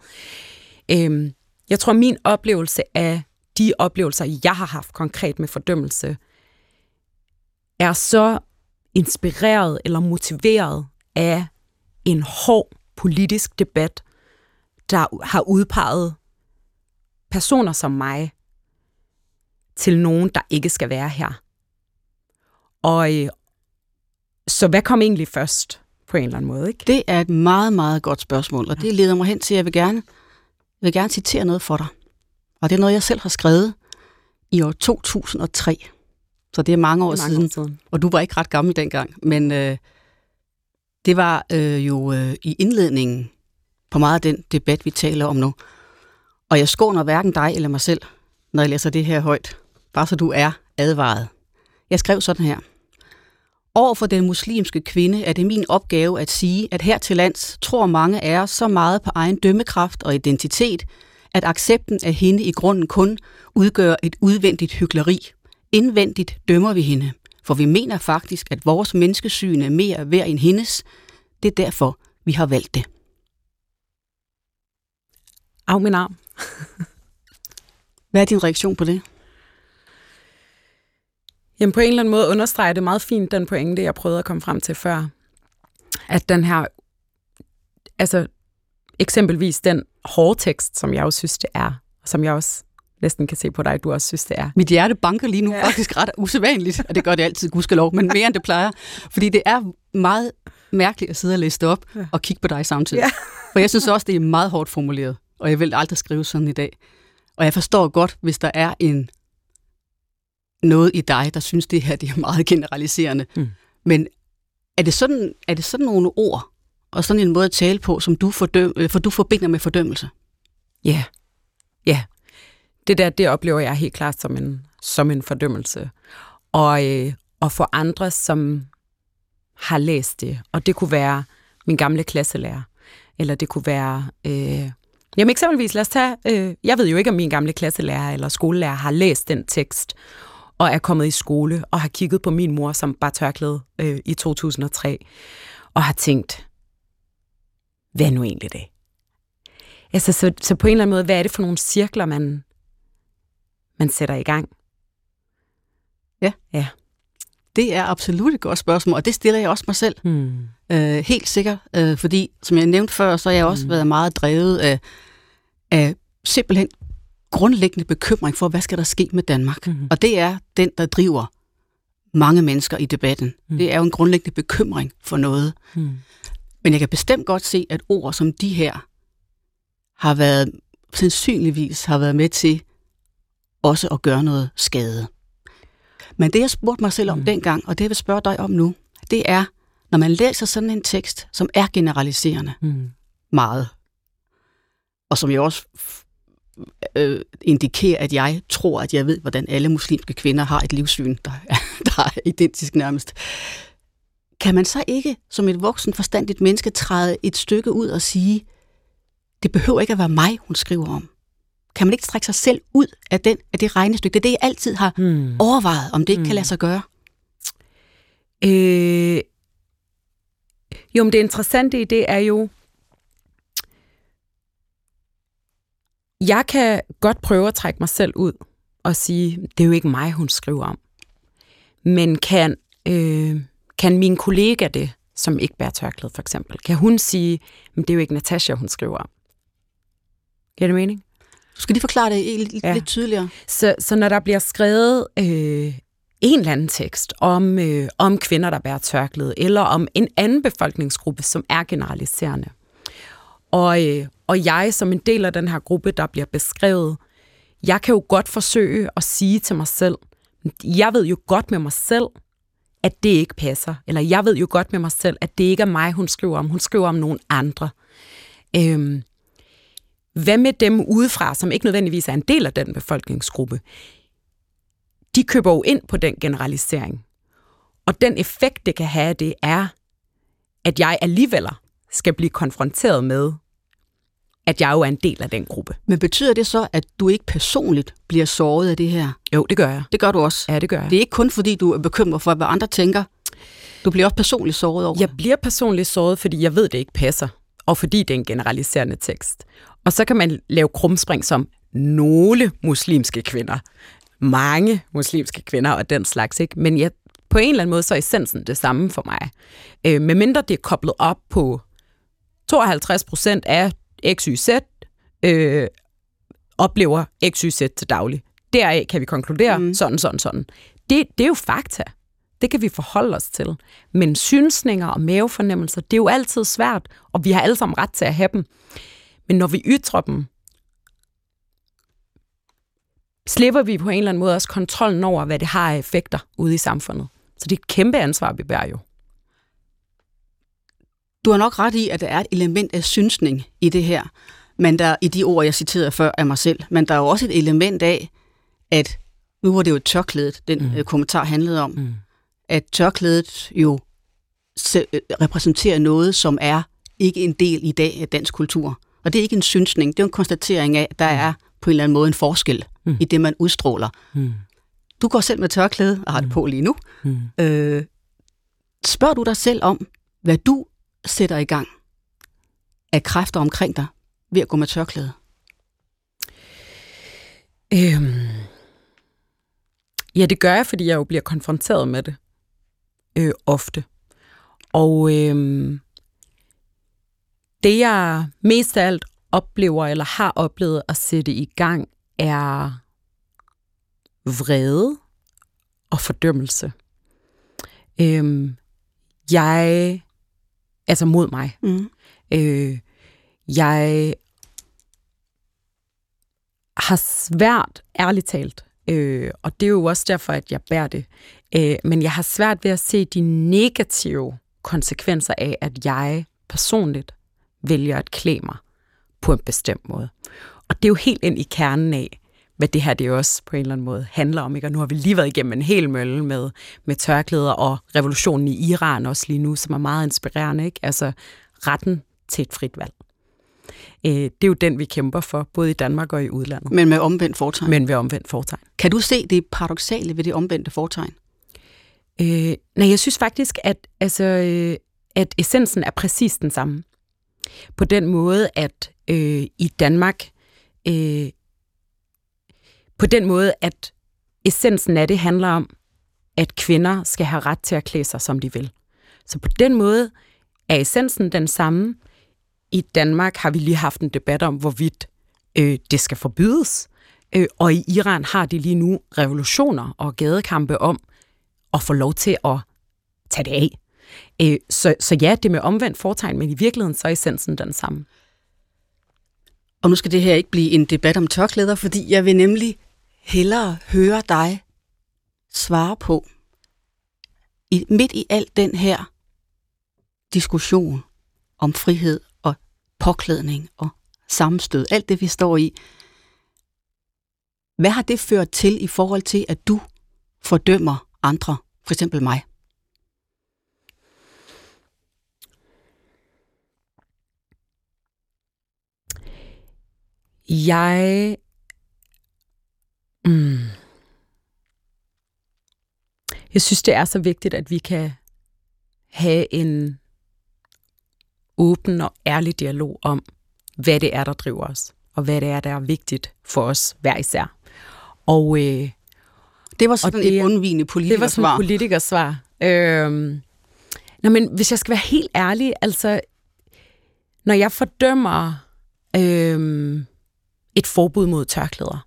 Øhm, jeg tror, min oplevelse af de oplevelser, jeg har haft konkret med fordømmelse, er så inspireret eller motiveret af en hård politisk debat, der har udpeget personer som mig til nogen, der ikke skal være her. Og øh, så hvad kom egentlig først på en eller anden måde? Ikke? Det er et meget, meget godt spørgsmål, og det leder mig hen til, at jeg vil gerne jeg vil gerne citere noget for dig. Og det er noget, jeg selv har skrevet i år 2003. Så det er mange år, Det er mange siden. år siden. Og du var ikke ret gammel dengang, men øh, det var øh, jo øh, i indledningen på meget af den debat, vi taler om nu. Og jeg skåner hverken dig eller mig selv, når jeg læser det her højt. Bare så du er advaret. Jeg skrev sådan her. Over for den muslimske kvinde er det min opgave at sige, at her til lands tror mange af os så meget på egen dømmekraft og identitet, at accepten af hende i grunden kun udgør et udvendigt hykleri. Indvendigt dømmer vi hende, for vi mener faktisk, at vores menneskesyn er mere værd end hendes. Det er derfor, vi har valgt det. Af min arm. Hvad er din reaktion på det? Jamen på en eller anden måde understreger det meget fint den pointe, jeg prøvede at komme frem til før. At den her, altså eksempelvis den hårde tekst, som jeg også synes, det er, som jeg også næsten kan se på dig, du også synes, det er. Mit hjerte banker lige nu ja. faktisk ret usædvanligt, og det gør det altid, gudskelov, men mere end det plejer. Fordi det er meget mærkeligt at sidde og læse det op ja. og kigge på dig samtidig. Ja. For jeg synes også, det er meget hårdt formuleret, og jeg vil aldrig skrive sådan i dag. Og jeg forstår godt, hvis der er en noget i dig, der synes, det her det er meget generaliserende. Mm. Men er det, sådan, er det sådan nogle ord, og sådan en måde at tale på, som du, fordøm, øh, for du forbinder med fordømmelse? Ja, yeah. ja. Yeah. Det der, det oplever jeg helt klart som en, som en fordømmelse. Og, øh, og for andre, som har læst det, og det kunne være min gamle klasselærer, eller det kunne være... Øh, jamen eksempelvis, lad os tage... Øh, jeg ved jo ikke, om min gamle klasselærer eller skolelærer har læst den tekst, og er kommet i skole, og har kigget på min mor, som bare tørklæde øh, i 2003, og har tænkt, hvad er nu egentlig det? Altså, så, så på en eller anden måde, hvad er det for nogle cirkler, man, man sætter i gang? Ja. Ja. Det er absolut et godt spørgsmål, og det stiller jeg også mig selv. Hmm. Øh, helt sikkert, øh, fordi som jeg nævnte før, så har jeg også mm. været meget drevet af, af simpelthen grundlæggende bekymring for, hvad skal der ske med Danmark? Mm. Og det er den, der driver mange mennesker i debatten. Mm. Det er jo en grundlæggende bekymring for noget. Mm. Men jeg kan bestemt godt se, at ord som de her har været, sandsynligvis har været med til også at gøre noget skade. Men det, jeg spurgte mig selv om mm. dengang, og det jeg vil spørge dig om nu, det er, når man læser sådan en tekst, som er generaliserende Mm. meget, og som jeg også øh, indikerer, at jeg tror, at jeg ved, hvordan alle muslimske kvinder har et livssyn, der er, der er identisk nærmest. Kan man så ikke, som et voksen forstandigt menneske, træde et stykke ud og sige, det behøver ikke at være mig, hun skriver om. Kan man ikke trække sig selv ud af, den, af det regnestykke? Det er det, jeg altid har Mm. overvejet, om det ikke mm. kan lade sig gøre. Øh, jo, men det interessante i det er jo, jeg kan godt prøve at trække mig selv ud og sige, det er jo ikke mig, hun skriver om. Men kan, øh, kan min kollega det, som ikke bærer tørklæde for eksempel, kan hun sige, men det er jo ikke Natasha, hun skriver om. Giver det mening? Du skal lige forklare det lidt, Ja. lidt tydeligere. Så, så når der bliver skrevet øh, en eller anden tekst om, øh, om kvinder, der bærer tørklæde, eller om en anden befolkningsgruppe, som er generaliserende, og, øh, og jeg som en del af den her gruppe, der bliver beskrevet, jeg kan jo godt forsøge at sige til mig selv, jeg ved jo godt med mig selv, at det ikke passer. Eller jeg ved jo godt med mig selv, at det ikke er mig, hun skriver om. Hun skriver om nogen andre. Øhm, hvad med dem udefra, som ikke nødvendigvis er en del af den befolkningsgruppe? De køber jo ind på den generalisering. Og den effekt, det kan have, det er, at jeg alligevel skal blive konfronteret med, at jeg jo er en del af den gruppe. Men betyder det så, at du ikke personligt bliver såret af det her? Jo, det gør jeg. Det gør du også. Ja, det gør jeg. Det er ikke kun fordi, du er bekymret for, hvad andre tænker. Du bliver også personligt såret over Jeg bliver personligt såret, fordi jeg ved, det ikke passer, og fordi det er en generaliserende tekst. Og så kan man lave krumspring som nogle muslimske kvinder. Mange muslimske kvinder og den slags, ikke? Men jeg, på en eller anden måde, så er essensen det samme for mig. Øh, medmindre det er koblet op på 52 procent af XYZ, øh, oplever XYZ til daglig. Deraf kan vi konkludere Mm. sådan, sådan, sådan. Det, det er jo fakta. Det kan vi forholde os til. Men synsninger og mavefornemmelser, det er jo altid svært, og vi har alle sammen ret til at have dem. Men når vi ytrer dem, slipper vi på en eller anden måde også kontrollen over, hvad det har af effekter ude i samfundet. Så det er et kæmpe ansvar, vi bærer jo. Du har nok ret i, at der er et element af synsning i det her, men der i de ord, jeg citerede før af mig selv, men der er jo også et element af, at nu var det jo tørklædet, den mm. Øh, kommentar handlede om, mm. at tørklædet jo se, øh, repræsenterer noget, som er ikke en del i dag af dansk kultur. Og det er ikke en synsning, det er en konstatering af, at der mm. er på en eller anden måde en forskel mm. i det, man udstråler. Mm. Du går selv med tørklæde og har det mm. på lige nu. Mm. Øh, spørger du dig selv om, hvad du sætter i gang af kræfter omkring dig ved at gå med tørklæde? Øhm, ja, det gør jeg, fordi jeg jo bliver konfronteret med det øh, ofte. Og øhm, det, jeg mest af alt oplever eller har oplevet at sætte i gang, er vrede og fordømmelse. Øhm, jeg, altså mod mig. Mm. Øh, jeg har svært, ærligt talt, øh, og det er jo også derfor, at jeg bærer det, øh, men jeg har svært ved at se de negative konsekvenser af, at jeg personligt vælger at klæde mig på en bestemt måde. Og det er jo helt ind i kernen af, hvad det her det også på en eller anden måde handler om. Ikke? Og nu har vi lige været igennem en hel mølle med, med tørklæder og revolutionen i Iran også lige nu, som er meget inspirerende. Ikke? Altså retten til et frit valg. Øh, det er jo den, vi kæmper for, både i Danmark og i udlandet. Men med omvendt fortegn? Men med omvendt fortegn. Kan du se det paradoxale ved det omvendte fortegn? Øh, nej, jeg synes faktisk, at, altså, øh, at essensen er præcis den samme. På den måde, at øh, i Danmark, øh, på den måde, at essensen af det handler om, at kvinder skal have ret til at klæde sig, som de vil. Så på den måde er essensen den samme. I Danmark har vi lige haft en debat om, hvorvidt øh, det skal forbydes. Øh, og i Iran har de lige nu revolutioner og gadekampe om at få lov til at tage det af. Øh, så, så ja, det er med omvendt fortegn, men i virkeligheden så er essensen den samme. Og nu skal det her ikke blive en debat om tørklæder, fordi jeg vil nemlig hellere høre dig svare på, i, midt i al den her diskussion om frihed og påklædning og sammenstød, alt det vi står i, hvad har det ført til i forhold til, at du fordømmer andre, for eksempel mig? Jeg... Mm, jeg synes, det er så vigtigt, at vi kan have en åben og ærlig dialog om, hvad det er, der driver os, og hvad det er, der er vigtigt for os hver især. Og, øh, det var sådan det, et undvigende politikersvar. Det var sådan et politikersvar. Øhm, nå, men hvis jeg skal være helt ærlig, altså, når jeg fordømmer øhm, et forbud mod tørklæder,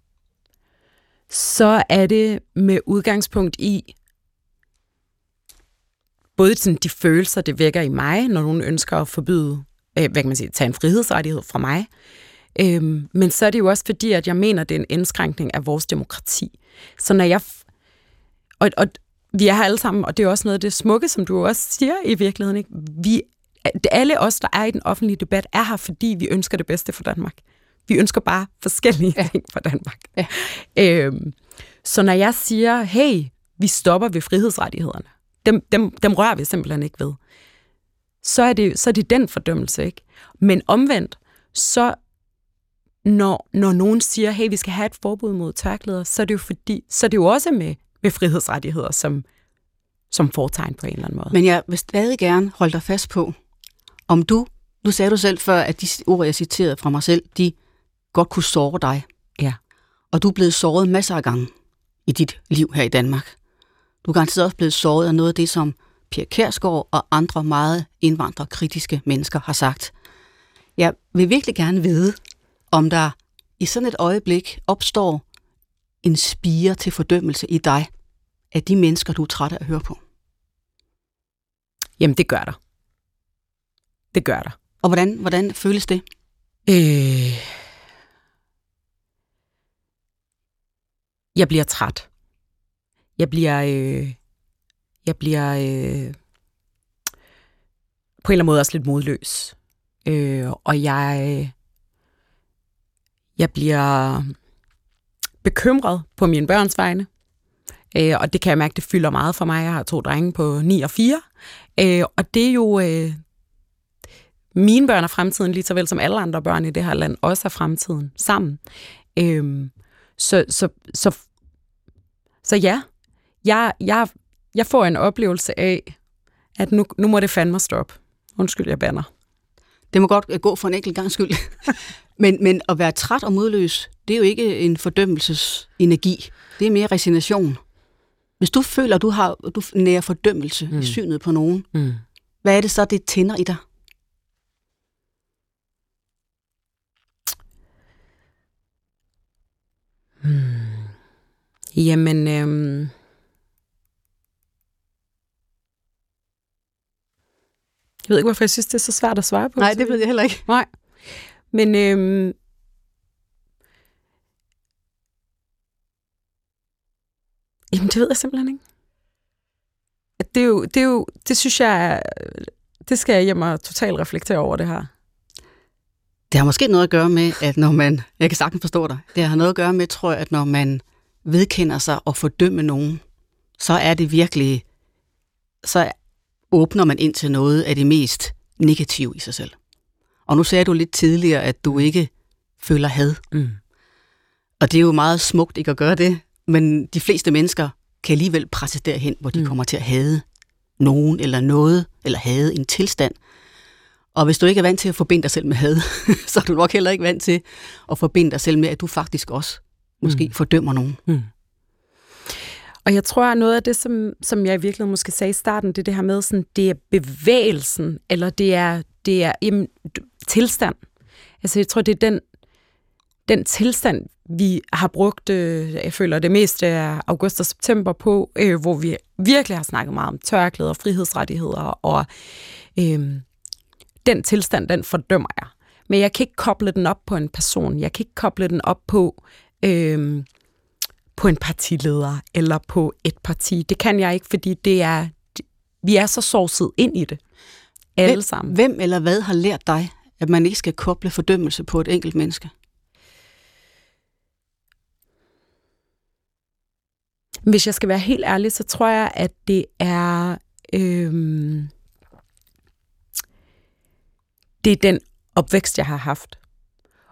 så er det med udgangspunkt i både sådan de følelser, det vækker i mig, når nogen ønsker at forbyde, øh, hvad kan man sige, tage en frihedsrettighed fra mig, øhm, men så er det jo også fordi, at jeg mener, det er en indskrænkning af vores demokrati. Så når jeg... Og, og vi er her alle sammen, og det er også noget af det smukke, som du også siger i virkeligheden. Ikke? Vi, alle os, der er i den offentlige debat, er her, fordi vi ønsker det bedste for Danmark. Vi ønsker bare forskellige ja. ting for Danmark. Ja. Øhm, så når jeg siger, hey, vi stopper ved frihedsrettighederne, dem, dem, dem rører vi simpelthen ikke ved, så er, det, så er det den fordømmelse. ikke. Men omvendt, så når, når nogen siger, hey, vi skal have et forbud mod tørklæder, så er det jo, fordi, så er det jo også med, med frihedsrettigheder som, som fortegn på en eller anden måde. Men jeg vil stadig gerne holde dig fast på, om du, nu sagde du selv før, at de ord, jeg citerede fra mig selv, de godt kunne såre dig. Ja. Og du er blevet såret masser af gange i dit liv her i Danmark. Du er garanteret også blevet såret af noget af det, som Pia Kærsgaard og andre meget indvandrerkritiske mennesker har sagt. Jeg vil virkelig gerne vide, om der i sådan et øjeblik opstår en spire til fordømmelse i dig af de mennesker, du er træt af at høre på. Jamen, det gør der. Det gør der. Og hvordan, hvordan føles det? Øh, jeg bliver træt. Jeg bliver, øh, jeg bliver øh, på en eller anden måde også lidt modløs. Øh, og jeg, jeg bliver bekymret på mine børns vegne. Øh, og det kan jeg mærke, det fylder meget for mig. Jeg har to drenge på 9 og 4. Øh, og det er jo... Øh, mine børn er fremtiden, lige så vel som alle andre børn i det her land også er fremtiden sammen. Øhm, så, så, så, så ja, jeg, jeg, jeg får en oplevelse af, at nu, nu må det fandme stoppe. Undskyld, jeg banner. Det må godt gå for en enkelt gang skyld. men, men at være træt og modløs, det er jo ikke en fordømmelsesenergi. Det er mere resignation. Hvis du føler, at du har du nærer fordømmelse mm. i synet på nogen, mm. hvad er det så, det tænder i dig? Hmm. Jamen, øhm, Jeg ved ikke, hvorfor jeg synes, det er så svært at svare på. Nej, det ved jeg heller ikke. Nej. Men øhm, Jamen, det ved jeg simpelthen ikke. Det, er jo, det, er jo, det synes jeg, det skal jeg hjem og totalt reflektere over det her. Det har måske noget at gøre med, at når man, jeg kan sagtens forstå dig, det har noget at gøre med, tror jeg, at når man vedkender sig og fordømme nogen, så er det virkelig, så åbner man ind til noget af det mest negative i sig selv. Og nu sagde du lidt tidligere, at du ikke føler had. Mm. Og det er jo meget smukt ikke at gøre det, men de fleste mennesker kan alligevel presse derhen, hvor de mm. kommer til at hade nogen eller noget, eller hade en tilstand. Og hvis du ikke er vant til at forbinde dig selv med had, så er du nok heller ikke vant til at forbinde dig selv med, at du faktisk også måske mm. fordømmer nogen. Mm. Og jeg tror, at noget af det, som, som jeg virkelig måske sagde i starten, det er det her med, sådan, det er bevægelsen, eller det er, det er jamen, tilstand. Altså jeg tror, det er den, den tilstand, vi har brugt, øh, jeg føler det meste af august og september på, øh, hvor vi virkelig har snakket meget om tørklæder og frihedsrettigheder, og øh, den tilstand, den fordømmer jeg. Men jeg kan ikke koble den op på en person. Jeg kan ikke koble den op på, øh, på en partileder eller på et parti. Det kan jeg ikke, fordi det er, vi er så sovset ind i det. Alle hvem, sammen. Hvem eller hvad har lært dig, at man ikke skal koble fordømmelse på et enkelt menneske? Hvis jeg skal være helt ærlig, så tror jeg, at det er... Øhm, det er den opvækst, jeg har haft.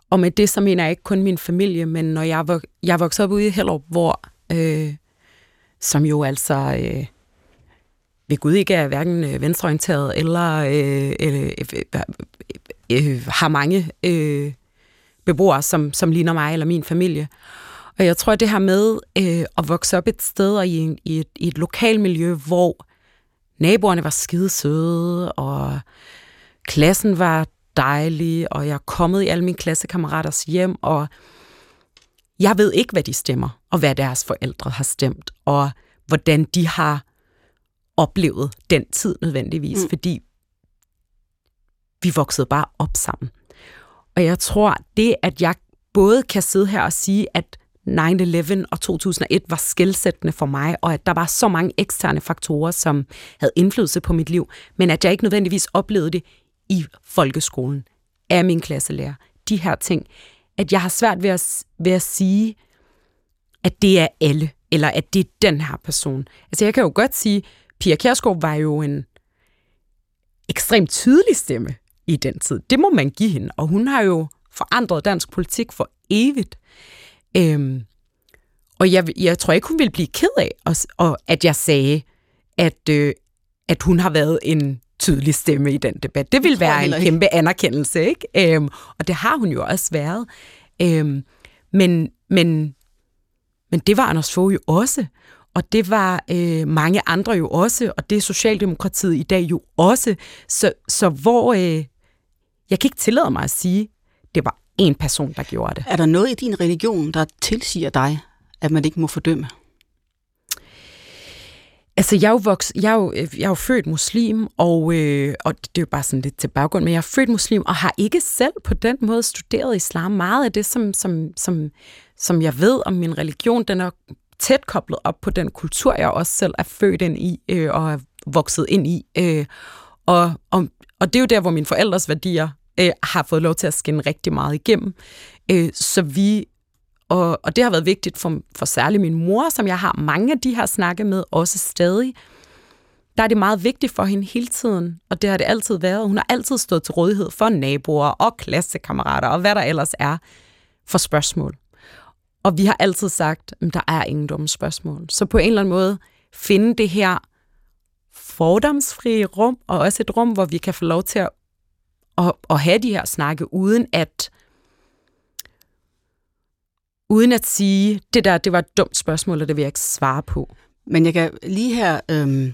Og med det, så mener jeg ikke kun min familie, men når jeg, vok- jeg voksede op ude i Hellerup, hvor, øh, som jo altså øh, ved Gud ikke er hverken venstreorienteret eller øh, øh, øh, øh, har mange øh, beboere, som, som ligner mig eller min familie. Og jeg tror, at det her med øh, at vokse op et sted og i, en, i, et, i et lokalmiljø, hvor naboerne var skide søde, og klassen var dejlig, og jeg er kommet i alle mine klassekammeraters hjem, og jeg ved ikke, hvad de stemmer, og hvad deres forældre har stemt, og hvordan de har oplevet den tid nødvendigvis, mm. fordi vi voksede bare op sammen. Og jeg tror, det at jeg både kan sidde her og sige, at 9-11 og 2001 var skældsættende for mig, og at der var så mange eksterne faktorer, som havde indflydelse på mit liv, men at jeg ikke nødvendigvis oplevede det i folkeskolen af min klasselærer. De her ting, at jeg har svært ved at, ved at sige, at det er alle, eller at det er den her person. Altså jeg kan jo godt sige, Pia Kjærsgaard var jo en ekstremt tydelig stemme i den tid. Det må man give hende, og hun har jo forandret dansk politik for evigt. Øhm, og jeg, jeg tror ikke, hun ville blive ked af, og, og at jeg sagde, at, øh, at hun har været en tydelig stemme i den debat. Det vil være en kæmpe ikke. anerkendelse, ikke? Øhm, og det har hun jo også været. Øhm, men, men, men det var Anders Fogh jo også. Og det var øh, mange andre jo også, og det er Socialdemokratiet i dag jo også. Så, så hvor... Øh, jeg kan ikke tillade mig at sige, det var en person, der gjorde det. Er der noget i din religion, der tilsiger dig, at man ikke må fordømme? Altså, jeg er jo, voks, jeg er jo, øh, jeg er jo født muslim, og, øh, og det er jo bare sådan lidt til baggrund, men jeg er født muslim, og har ikke selv på den måde studeret islam. Meget af det, som, som, som, som jeg ved om min religion, den er tæt koblet op på den kultur, jeg også selv er født ind i, øh, og er vokset ind i. Øh, og, og, og det er jo der, hvor mine forældres værdier øh, har fået lov til at skinne rigtig meget igennem. Øh, så vi og, og det har været vigtigt for, for særligt min mor, som jeg har mange af de her snakke med, også stadig. Der er det meget vigtigt for hende hele tiden, og det har det altid været. Hun har altid stået til rådighed for naboer og klassekammerater og hvad der ellers er for spørgsmål. Og vi har altid sagt, at der er ingen dumme spørgsmål. Så på en eller anden måde finde det her fordomsfrie rum, og også et rum, hvor vi kan få lov til at, at, at have de her snakke, uden at uden at sige, det der, det var et dumt spørgsmål, og det vil jeg ikke svare på. Men jeg kan lige her øhm,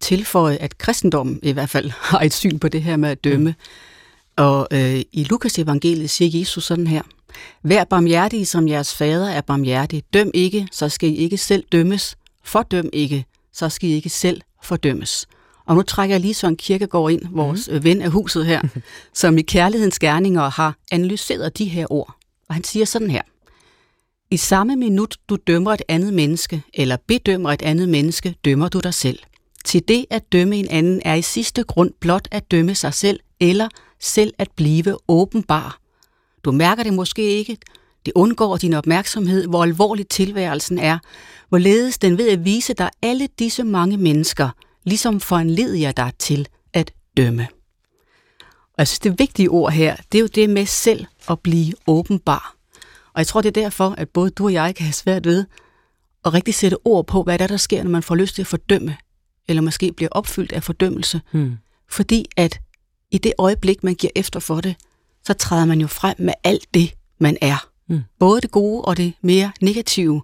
tilføje, at kristendommen i hvert fald har et syn på det her med at dømme. Mm. Og øh, i Lukas evangeliet siger Jesus sådan her, Vær barmhjertige, som jeres fader er barmhjertig. Døm ikke, så skal I ikke selv dømmes. Fordøm ikke, så skal I ikke selv fordømmes. Og nu trækker jeg lige Søren Kirkegaard ind, vores mm. ven af huset her, som i kærlighedens gerninger har analyseret de her ord. Og han siger sådan her. I samme minut, du dømmer et andet menneske, eller bedømmer et andet menneske, dømmer du dig selv. Til det at dømme en anden er i sidste grund blot at dømme sig selv, eller selv at blive åbenbar. Du mærker det måske ikke. Det undgår din opmærksomhed, hvor alvorlig tilværelsen er, hvorledes den ved at vise dig alle disse mange mennesker, ligesom foranlediger dig til at dømme. Og jeg synes, det vigtige ord her, det er jo det med selv at blive åbenbar. Og jeg tror, det er derfor, at både du og jeg kan have svært ved at rigtig sætte ord på, hvad der, der sker, når man får lyst til at fordømme, eller måske bliver opfyldt af fordømmelse. Hmm. Fordi at i det øjeblik, man giver efter for det, så træder man jo frem med alt det, man er. Hmm. Både det gode og det mere negative.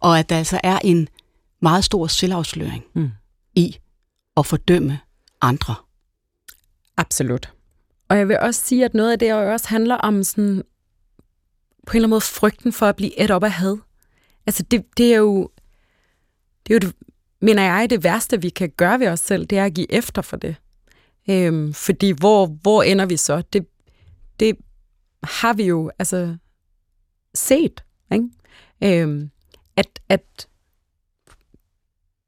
Og at der altså er en meget stor selvafsløring hmm. i at fordømme andre. Absolut. Og jeg vil også sige, at noget af det også handler om sådan på en eller anden måde frygten for at blive et op af had. Altså det, det er jo, det er jo det, mener jeg, det værste, vi kan gøre ved os selv, det er at give efter for det. Øhm, fordi hvor, hvor ender vi så? Det, det har vi jo altså set, ikke? Øhm, at, at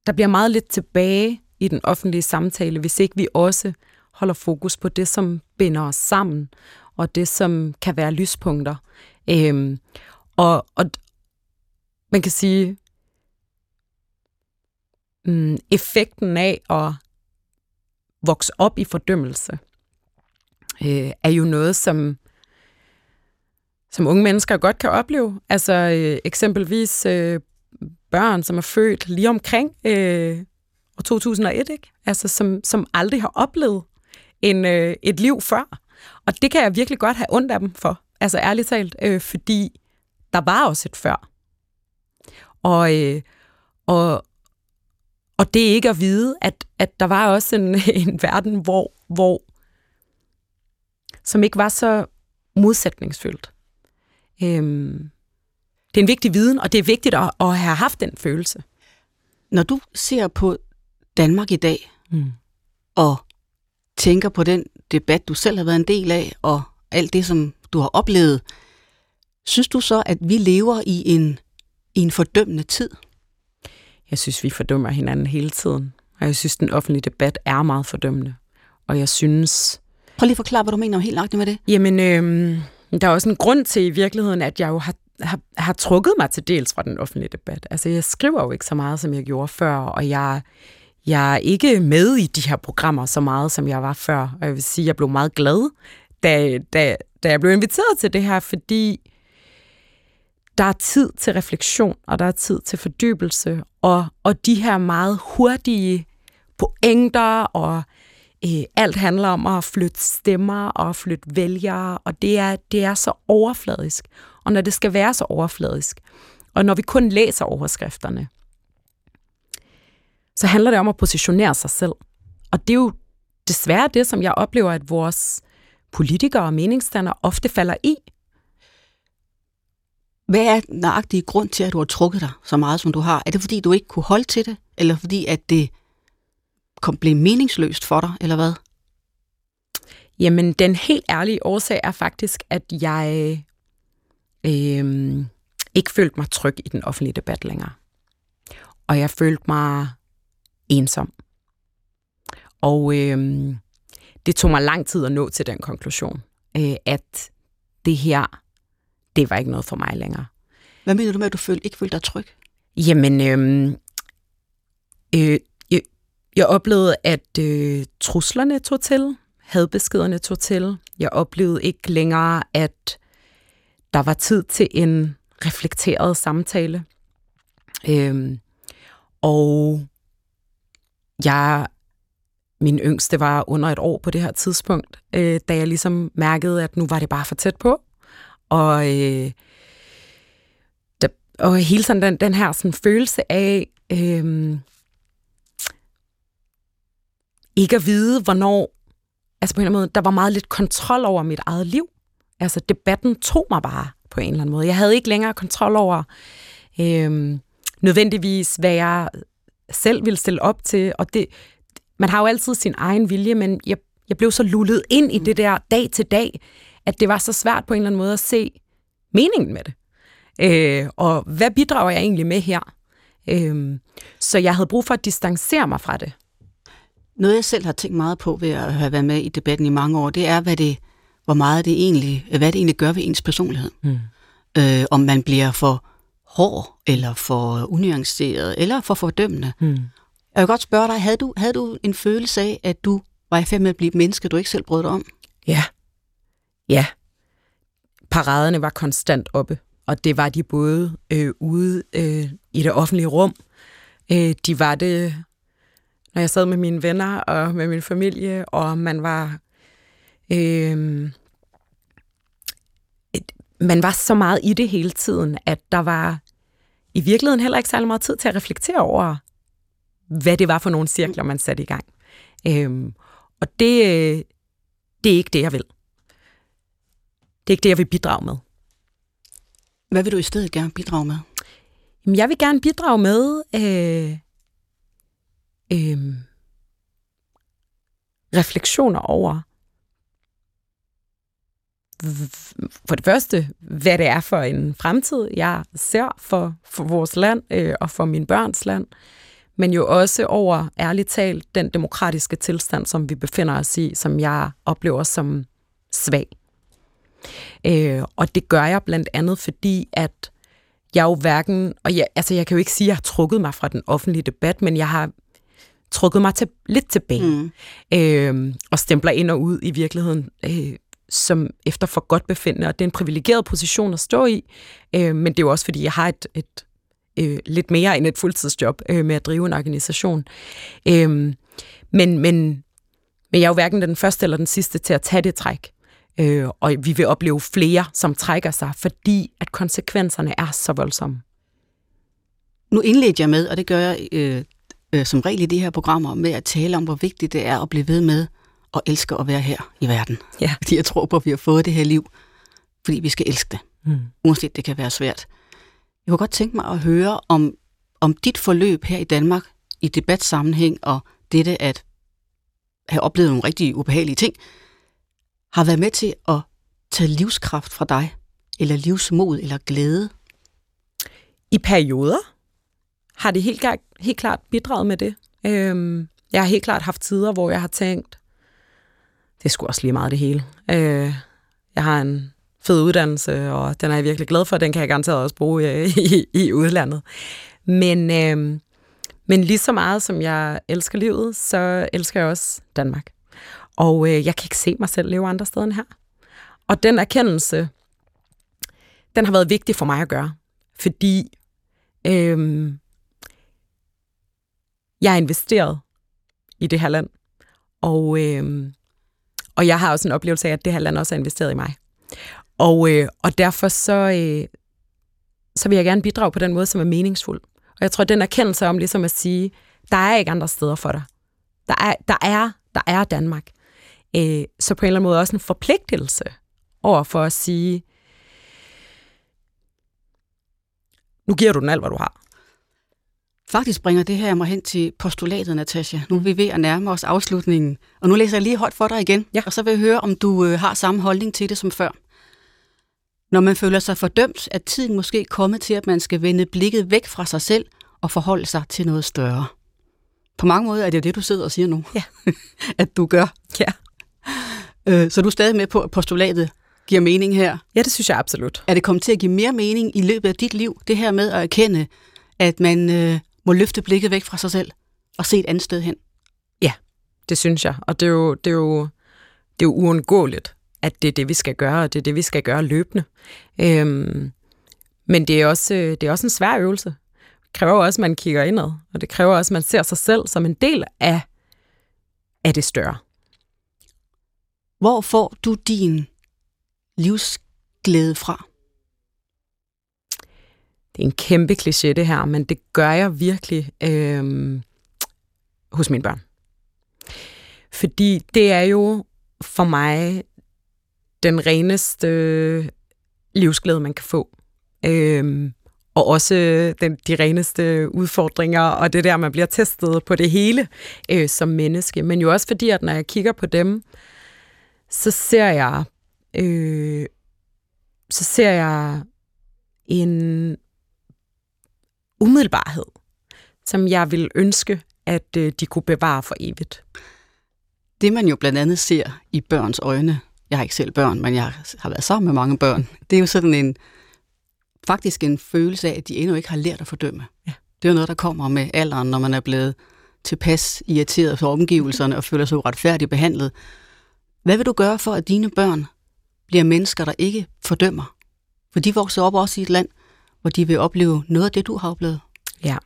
der bliver meget lidt tilbage i den offentlige samtale, hvis ikke vi også holder fokus på det, som binder os sammen, og det, som kan være lyspunkter. Øhm, og, og man kan sige, mm, effekten af at vokse op i fordømmelse, øh, er jo noget, som, som unge mennesker godt kan opleve. Altså øh, eksempelvis øh, børn, som er født lige omkring øh, år 2001, ikke? Altså, som, som aldrig har oplevet en, øh, et liv før. Og det kan jeg virkelig godt have ondt af dem for. Altså ærligt talt, øh, fordi der var også et før. Og, øh, og, og det er ikke at vide, at, at der var også en, en verden, hvor, hvor som ikke var så modsætningsfyldt. Øhm, det er en vigtig viden, og det er vigtigt at, at have haft den følelse. Når du ser på Danmark i dag, mm. og tænker på den debat, du selv har været en del af, og alt det, som du har oplevet, synes du så, at vi lever i en, i en fordømmende tid? Jeg synes, vi fordømmer hinanden hele tiden. Og jeg synes, den offentlige debat er meget fordømmende. Og jeg synes... Prøv lige at forklare, hvad du mener helt nøjagtigt med det. Jamen, øhm, der er også en grund til i virkeligheden, at jeg jo har, har, har trukket mig til dels fra den offentlige debat. Altså, jeg skriver jo ikke så meget, som jeg gjorde før, og jeg, jeg er ikke med i de her programmer så meget, som jeg var før. Og jeg vil sige, at jeg blev meget glad, da, da, da jeg blev inviteret til det her, fordi der er tid til refleksion, og der er tid til fordybelse, og, og de her meget hurtige pointer, og øh, alt handler om at flytte stemmer og flytte vælgere, og det er, det er så overfladisk. Og når det skal være så overfladisk, og når vi kun læser overskrifterne, så handler det om at positionere sig selv. Og det er jo desværre det, som jeg oplever, at vores politikere og meningsstandere ofte falder i. Hvad er den nøjagtige grund til, at du har trukket dig så meget, som du har? Er det, fordi du ikke kunne holde til det? Eller fordi, at det kom, blev meningsløst for dig, eller hvad? Jamen, den helt ærlige årsag er faktisk, at jeg øh, ikke følte mig tryg i den offentlige debat længere. Og jeg følte mig ensom. Og øh, det tog mig lang tid at nå til den konklusion, øh, at det her, det var ikke noget for mig længere. Hvad mener du med, at du følte, ikke følte dig tryg? Jamen, øh, øh, jeg, jeg oplevede, at øh, truslerne tog til, hadbeskederne tog til. Jeg oplevede ikke længere, at der var tid til en reflekteret samtale. Øh, og jeg, min yngste var under et år på det her tidspunkt, øh, da jeg ligesom mærkede, at nu var det bare for tæt på. Og, øh, der, og hele sådan den, den her sådan følelse af øh, ikke at vide, hvornår, altså på en eller anden måde, der var meget lidt kontrol over mit eget liv. Altså debatten tog mig bare på en eller anden måde. Jeg havde ikke længere kontrol over øh, nødvendigvis, hvad jeg selv ville stille op til, og det, man har jo altid sin egen vilje, men jeg, jeg blev så lullet ind i det der dag til dag, at det var så svært på en eller anden måde at se meningen med det. Øh, og hvad bidrager jeg egentlig med her? Øh, så jeg havde brug for at distancere mig fra det. Noget, jeg selv har tænkt meget på ved at have været med i debatten i mange år, det er, hvad det, hvor meget det egentlig, hvad det egentlig gør ved ens personlighed. Mm. Øh, om man bliver for hård, eller for unuanceret, eller for fordømmende. Mm. Jeg vil godt spørge dig, havde du, havde du en følelse af, at du var i færd med at blive et menneske, du ikke selv brød dig om? Ja. Ja. Paraderne var konstant oppe, og det var de både øh, ude øh, i det offentlige rum, øh, de var det, når jeg sad med mine venner og med min familie, og man var... Øh, et, man var så meget i det hele tiden, at der var i virkeligheden heller ikke særlig meget tid til at reflektere over, hvad det var for nogle cirkler, man satte i gang. Øhm, og det, det er ikke det, jeg vil. Det er ikke det, jeg vil bidrage med. Hvad vil du i stedet gerne bidrage med? Jamen, jeg vil gerne bidrage med øh, øh, refleksioner over, for det første, hvad det er for en fremtid, jeg ser for, for vores land øh, og for min børns land, men jo også over, ærligt talt, den demokratiske tilstand, som vi befinder os i, som jeg oplever som svag. Øh, og det gør jeg blandt andet, fordi at jeg jo hverken, og jeg, altså jeg kan jo ikke sige, at jeg har trukket mig fra den offentlige debat, men jeg har trukket mig til, lidt tilbage mm. øh, og stempler ind og ud i virkeligheden øh, som efter for godt befindende, og det er en privilegeret position at stå i, øh, men det er jo også, fordi jeg har et, et øh, lidt mere end et fuldtidsjob øh, med at drive en organisation. Øh, men, men, men jeg er jo hverken den første eller den sidste til at tage det træk. Øh, og vi vil opleve flere, som trækker sig, fordi at konsekvenserne er så voldsomme. Nu indledte jeg med, og det gør jeg øh, øh, som regel i de her programmer, med at tale om, hvor vigtigt det er at blive ved med at elske at være her i verden. Ja. Fordi jeg tror på, at vi har fået det her liv, fordi vi skal elske det. Mm. Uanset det kan være svært. Jeg kunne godt tænke mig at høre om, om dit forløb her i Danmark i debatsammenhæng og dette at have oplevet nogle rigtig ubehagelige ting, har været med til at tage livskraft fra dig, eller livsmod, eller glæde? I perioder har det helt, helt klart bidraget med det. Øhm, jeg har helt klart haft tider, hvor jeg har tænkt, det skulle også lige meget det hele. Øh, jeg har en fed uddannelse, og den er jeg virkelig glad for. Den kan jeg garanteret også bruge i, øh, i, i udlandet. Men, øh, men lige så meget som jeg elsker livet, så elsker jeg også Danmark. Og øh, jeg kan ikke se mig selv leve andre steder end her. Og den erkendelse, den har været vigtig for mig at gøre. Fordi øh, jeg er investeret i det her land. Og, øh, og jeg har også en oplevelse af, at det her land også er investeret i mig. Og, øh, og derfor så, øh, så vil jeg gerne bidrage på den måde, som er meningsfuld. Og jeg tror, at den erkendelse om ligesom at sige, der er ikke andre steder for dig. Der er, der er, der er Danmark. Øh, så på en eller anden måde også en forpligtelse over for at sige, nu giver du den alt, hvad du har. Faktisk bringer det her mig hen til postulatet, Natasha. Nu er vi ved at nærme os afslutningen. Og nu læser jeg lige højt for dig igen, Ja. og så vil jeg høre, om du øh, har samme holdning til det som før. Når man føler sig fordømt, er tiden måske kommet til, at man skal vende blikket væk fra sig selv og forholde sig til noget større. På mange måder er det jo det, du sidder og siger nu, Ja. at du gør. Ja. Øh, så du er stadig med på, at postulatet giver mening her. Ja, det synes jeg absolut. Er det kommet til at give mere mening i løbet af dit liv, det her med at erkende, at man øh, må løfte blikket væk fra sig selv og se et andet sted hen? Det synes jeg. Og det er jo, det er jo, det er jo uundgåeligt, at det er det, vi skal gøre, og det er det, vi skal gøre løbende. Øhm, men det er, også, øh, det er også en svær øvelse. Det kræver også, at man kigger indad, og det kræver også, at man ser sig selv som en del af, af det større. Hvor får du din livsglæde fra? Det er en kæmpe kliché, det her, men det gør jeg virkelig øhm, hos mine børn. Fordi det er jo for mig den reneste livsglæde, man kan få. Øhm, og også den, de reneste udfordringer, og det der, man bliver testet på det hele øh, som menneske. Men jo også fordi, at når jeg kigger på dem, så ser jeg, øh, så ser jeg en umiddelbarhed, som jeg vil ønske, at øh, de kunne bevare for evigt. Det man jo blandt andet ser i børns øjne, jeg har ikke selv børn, men jeg har været sammen med mange børn, det er jo sådan en, faktisk en følelse af, at de endnu ikke har lært at fordømme. Ja. Det er jo noget, der kommer med alderen, når man er blevet tilpas irriteret for omgivelserne og føler sig uretfærdigt behandlet. Hvad vil du gøre for, at dine børn bliver mennesker, der ikke fordømmer? For de vokser op også i et land, hvor de vil opleve noget af det, du har oplevet. Ja.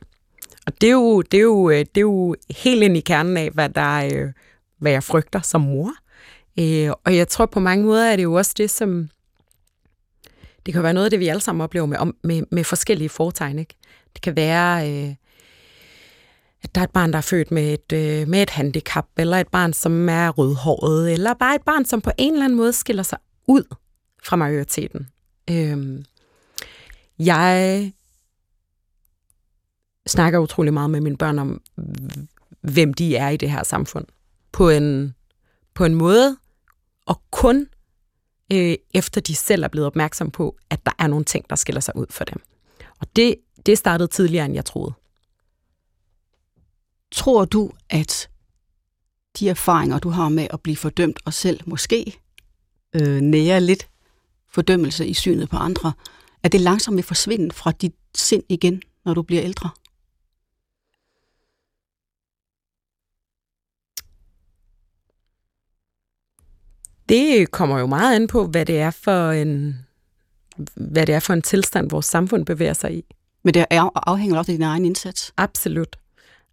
Og det er jo, det er jo, øh, det er jo helt ind i kernen af, hvad, der, øh, hvad jeg frygter som mor. Øh, og jeg tror på mange måder, at det jo også det, som... Det kan være noget af det, vi alle sammen oplever med, med, med forskellige fortegn. Ikke? Det kan være, øh, at der er et barn, der er født med et, øh, med et handicap, eller et barn, som er rødhåret, eller bare et barn, som på en eller anden måde skiller sig ud fra majoriteten. Øh, jeg snakker utrolig meget med mine børn om, hvem de er i det her samfund. På en, på en måde, og kun øh, efter de selv er blevet opmærksom på, at der er nogle ting, der skiller sig ud for dem. Og det, det startede tidligere, end jeg troede. Tror du, at de erfaringer, du har med at blive fordømt og selv måske øh, nære lidt fordømmelse i synet på andre, at det langsomt vil forsvinde fra dit sind igen, når du bliver ældre? Det kommer jo meget an på, hvad det er for en, hvad det er for en tilstand, vores samfund bevæger sig i. Men det er- afhænger også af din egen indsats. Absolut.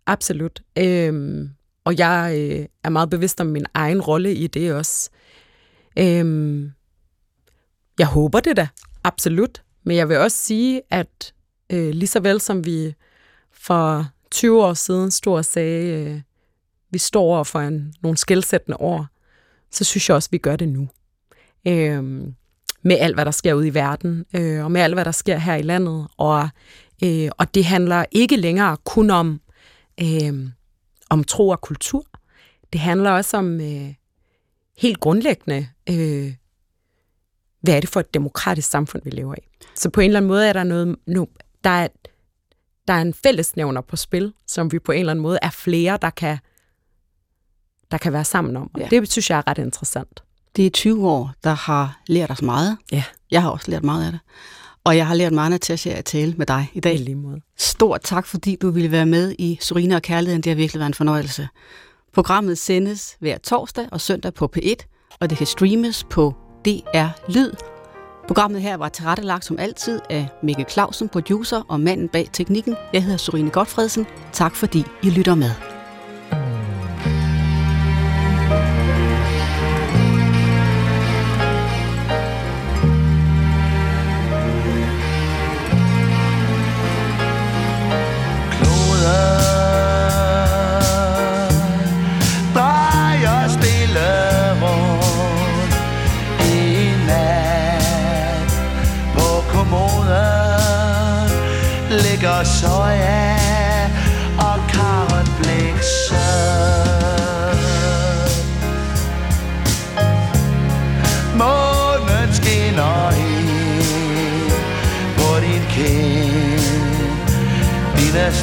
Absolut. Øhm, og jeg øh, er meget bevidst om min egen rolle i det også. Øhm, jeg håber det da. Absolut. Men jeg vil også sige, at øh, lige så vel som vi for 20 år siden stod og sagde, øh, vi står over for en, nogle skældsættende år, så synes jeg også, vi gør det nu. Øhm, med alt, hvad der sker ude i verden, øh, og med alt, hvad der sker her i landet. Og, øh, og det handler ikke længere kun om, øh, om tro og kultur. Det handler også om øh, helt grundlæggende, øh, hvad er det for et demokratisk samfund, vi lever i. Så på en eller anden måde er der noget, nu, der er, der er en fællesnævner på spil, som vi på en eller anden måde er flere, der kan, der kan være sammen om. Og Ja. det synes jeg er ret interessant. Det er 20 år, der har lært os meget. Ja. Jeg har også lært meget af det. Og jeg har lært meget, Natasha, at tale med dig i I dag. lige måde. Stort tak, fordi du ville være med i Surina og Kærligheden. Det har virkelig været en fornøjelse. Programmet sendes hver torsdag og søndag på P1, og det kan streames på DR Lyd. Programmet her var tilrettelagt som altid af Mikkel Clausen, producer og manden bag teknikken. Jeg hedder Surine Godfredsen. Tak fordi I lytter med.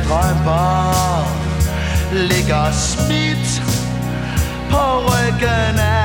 drømmer Ligger smidt på ryggen af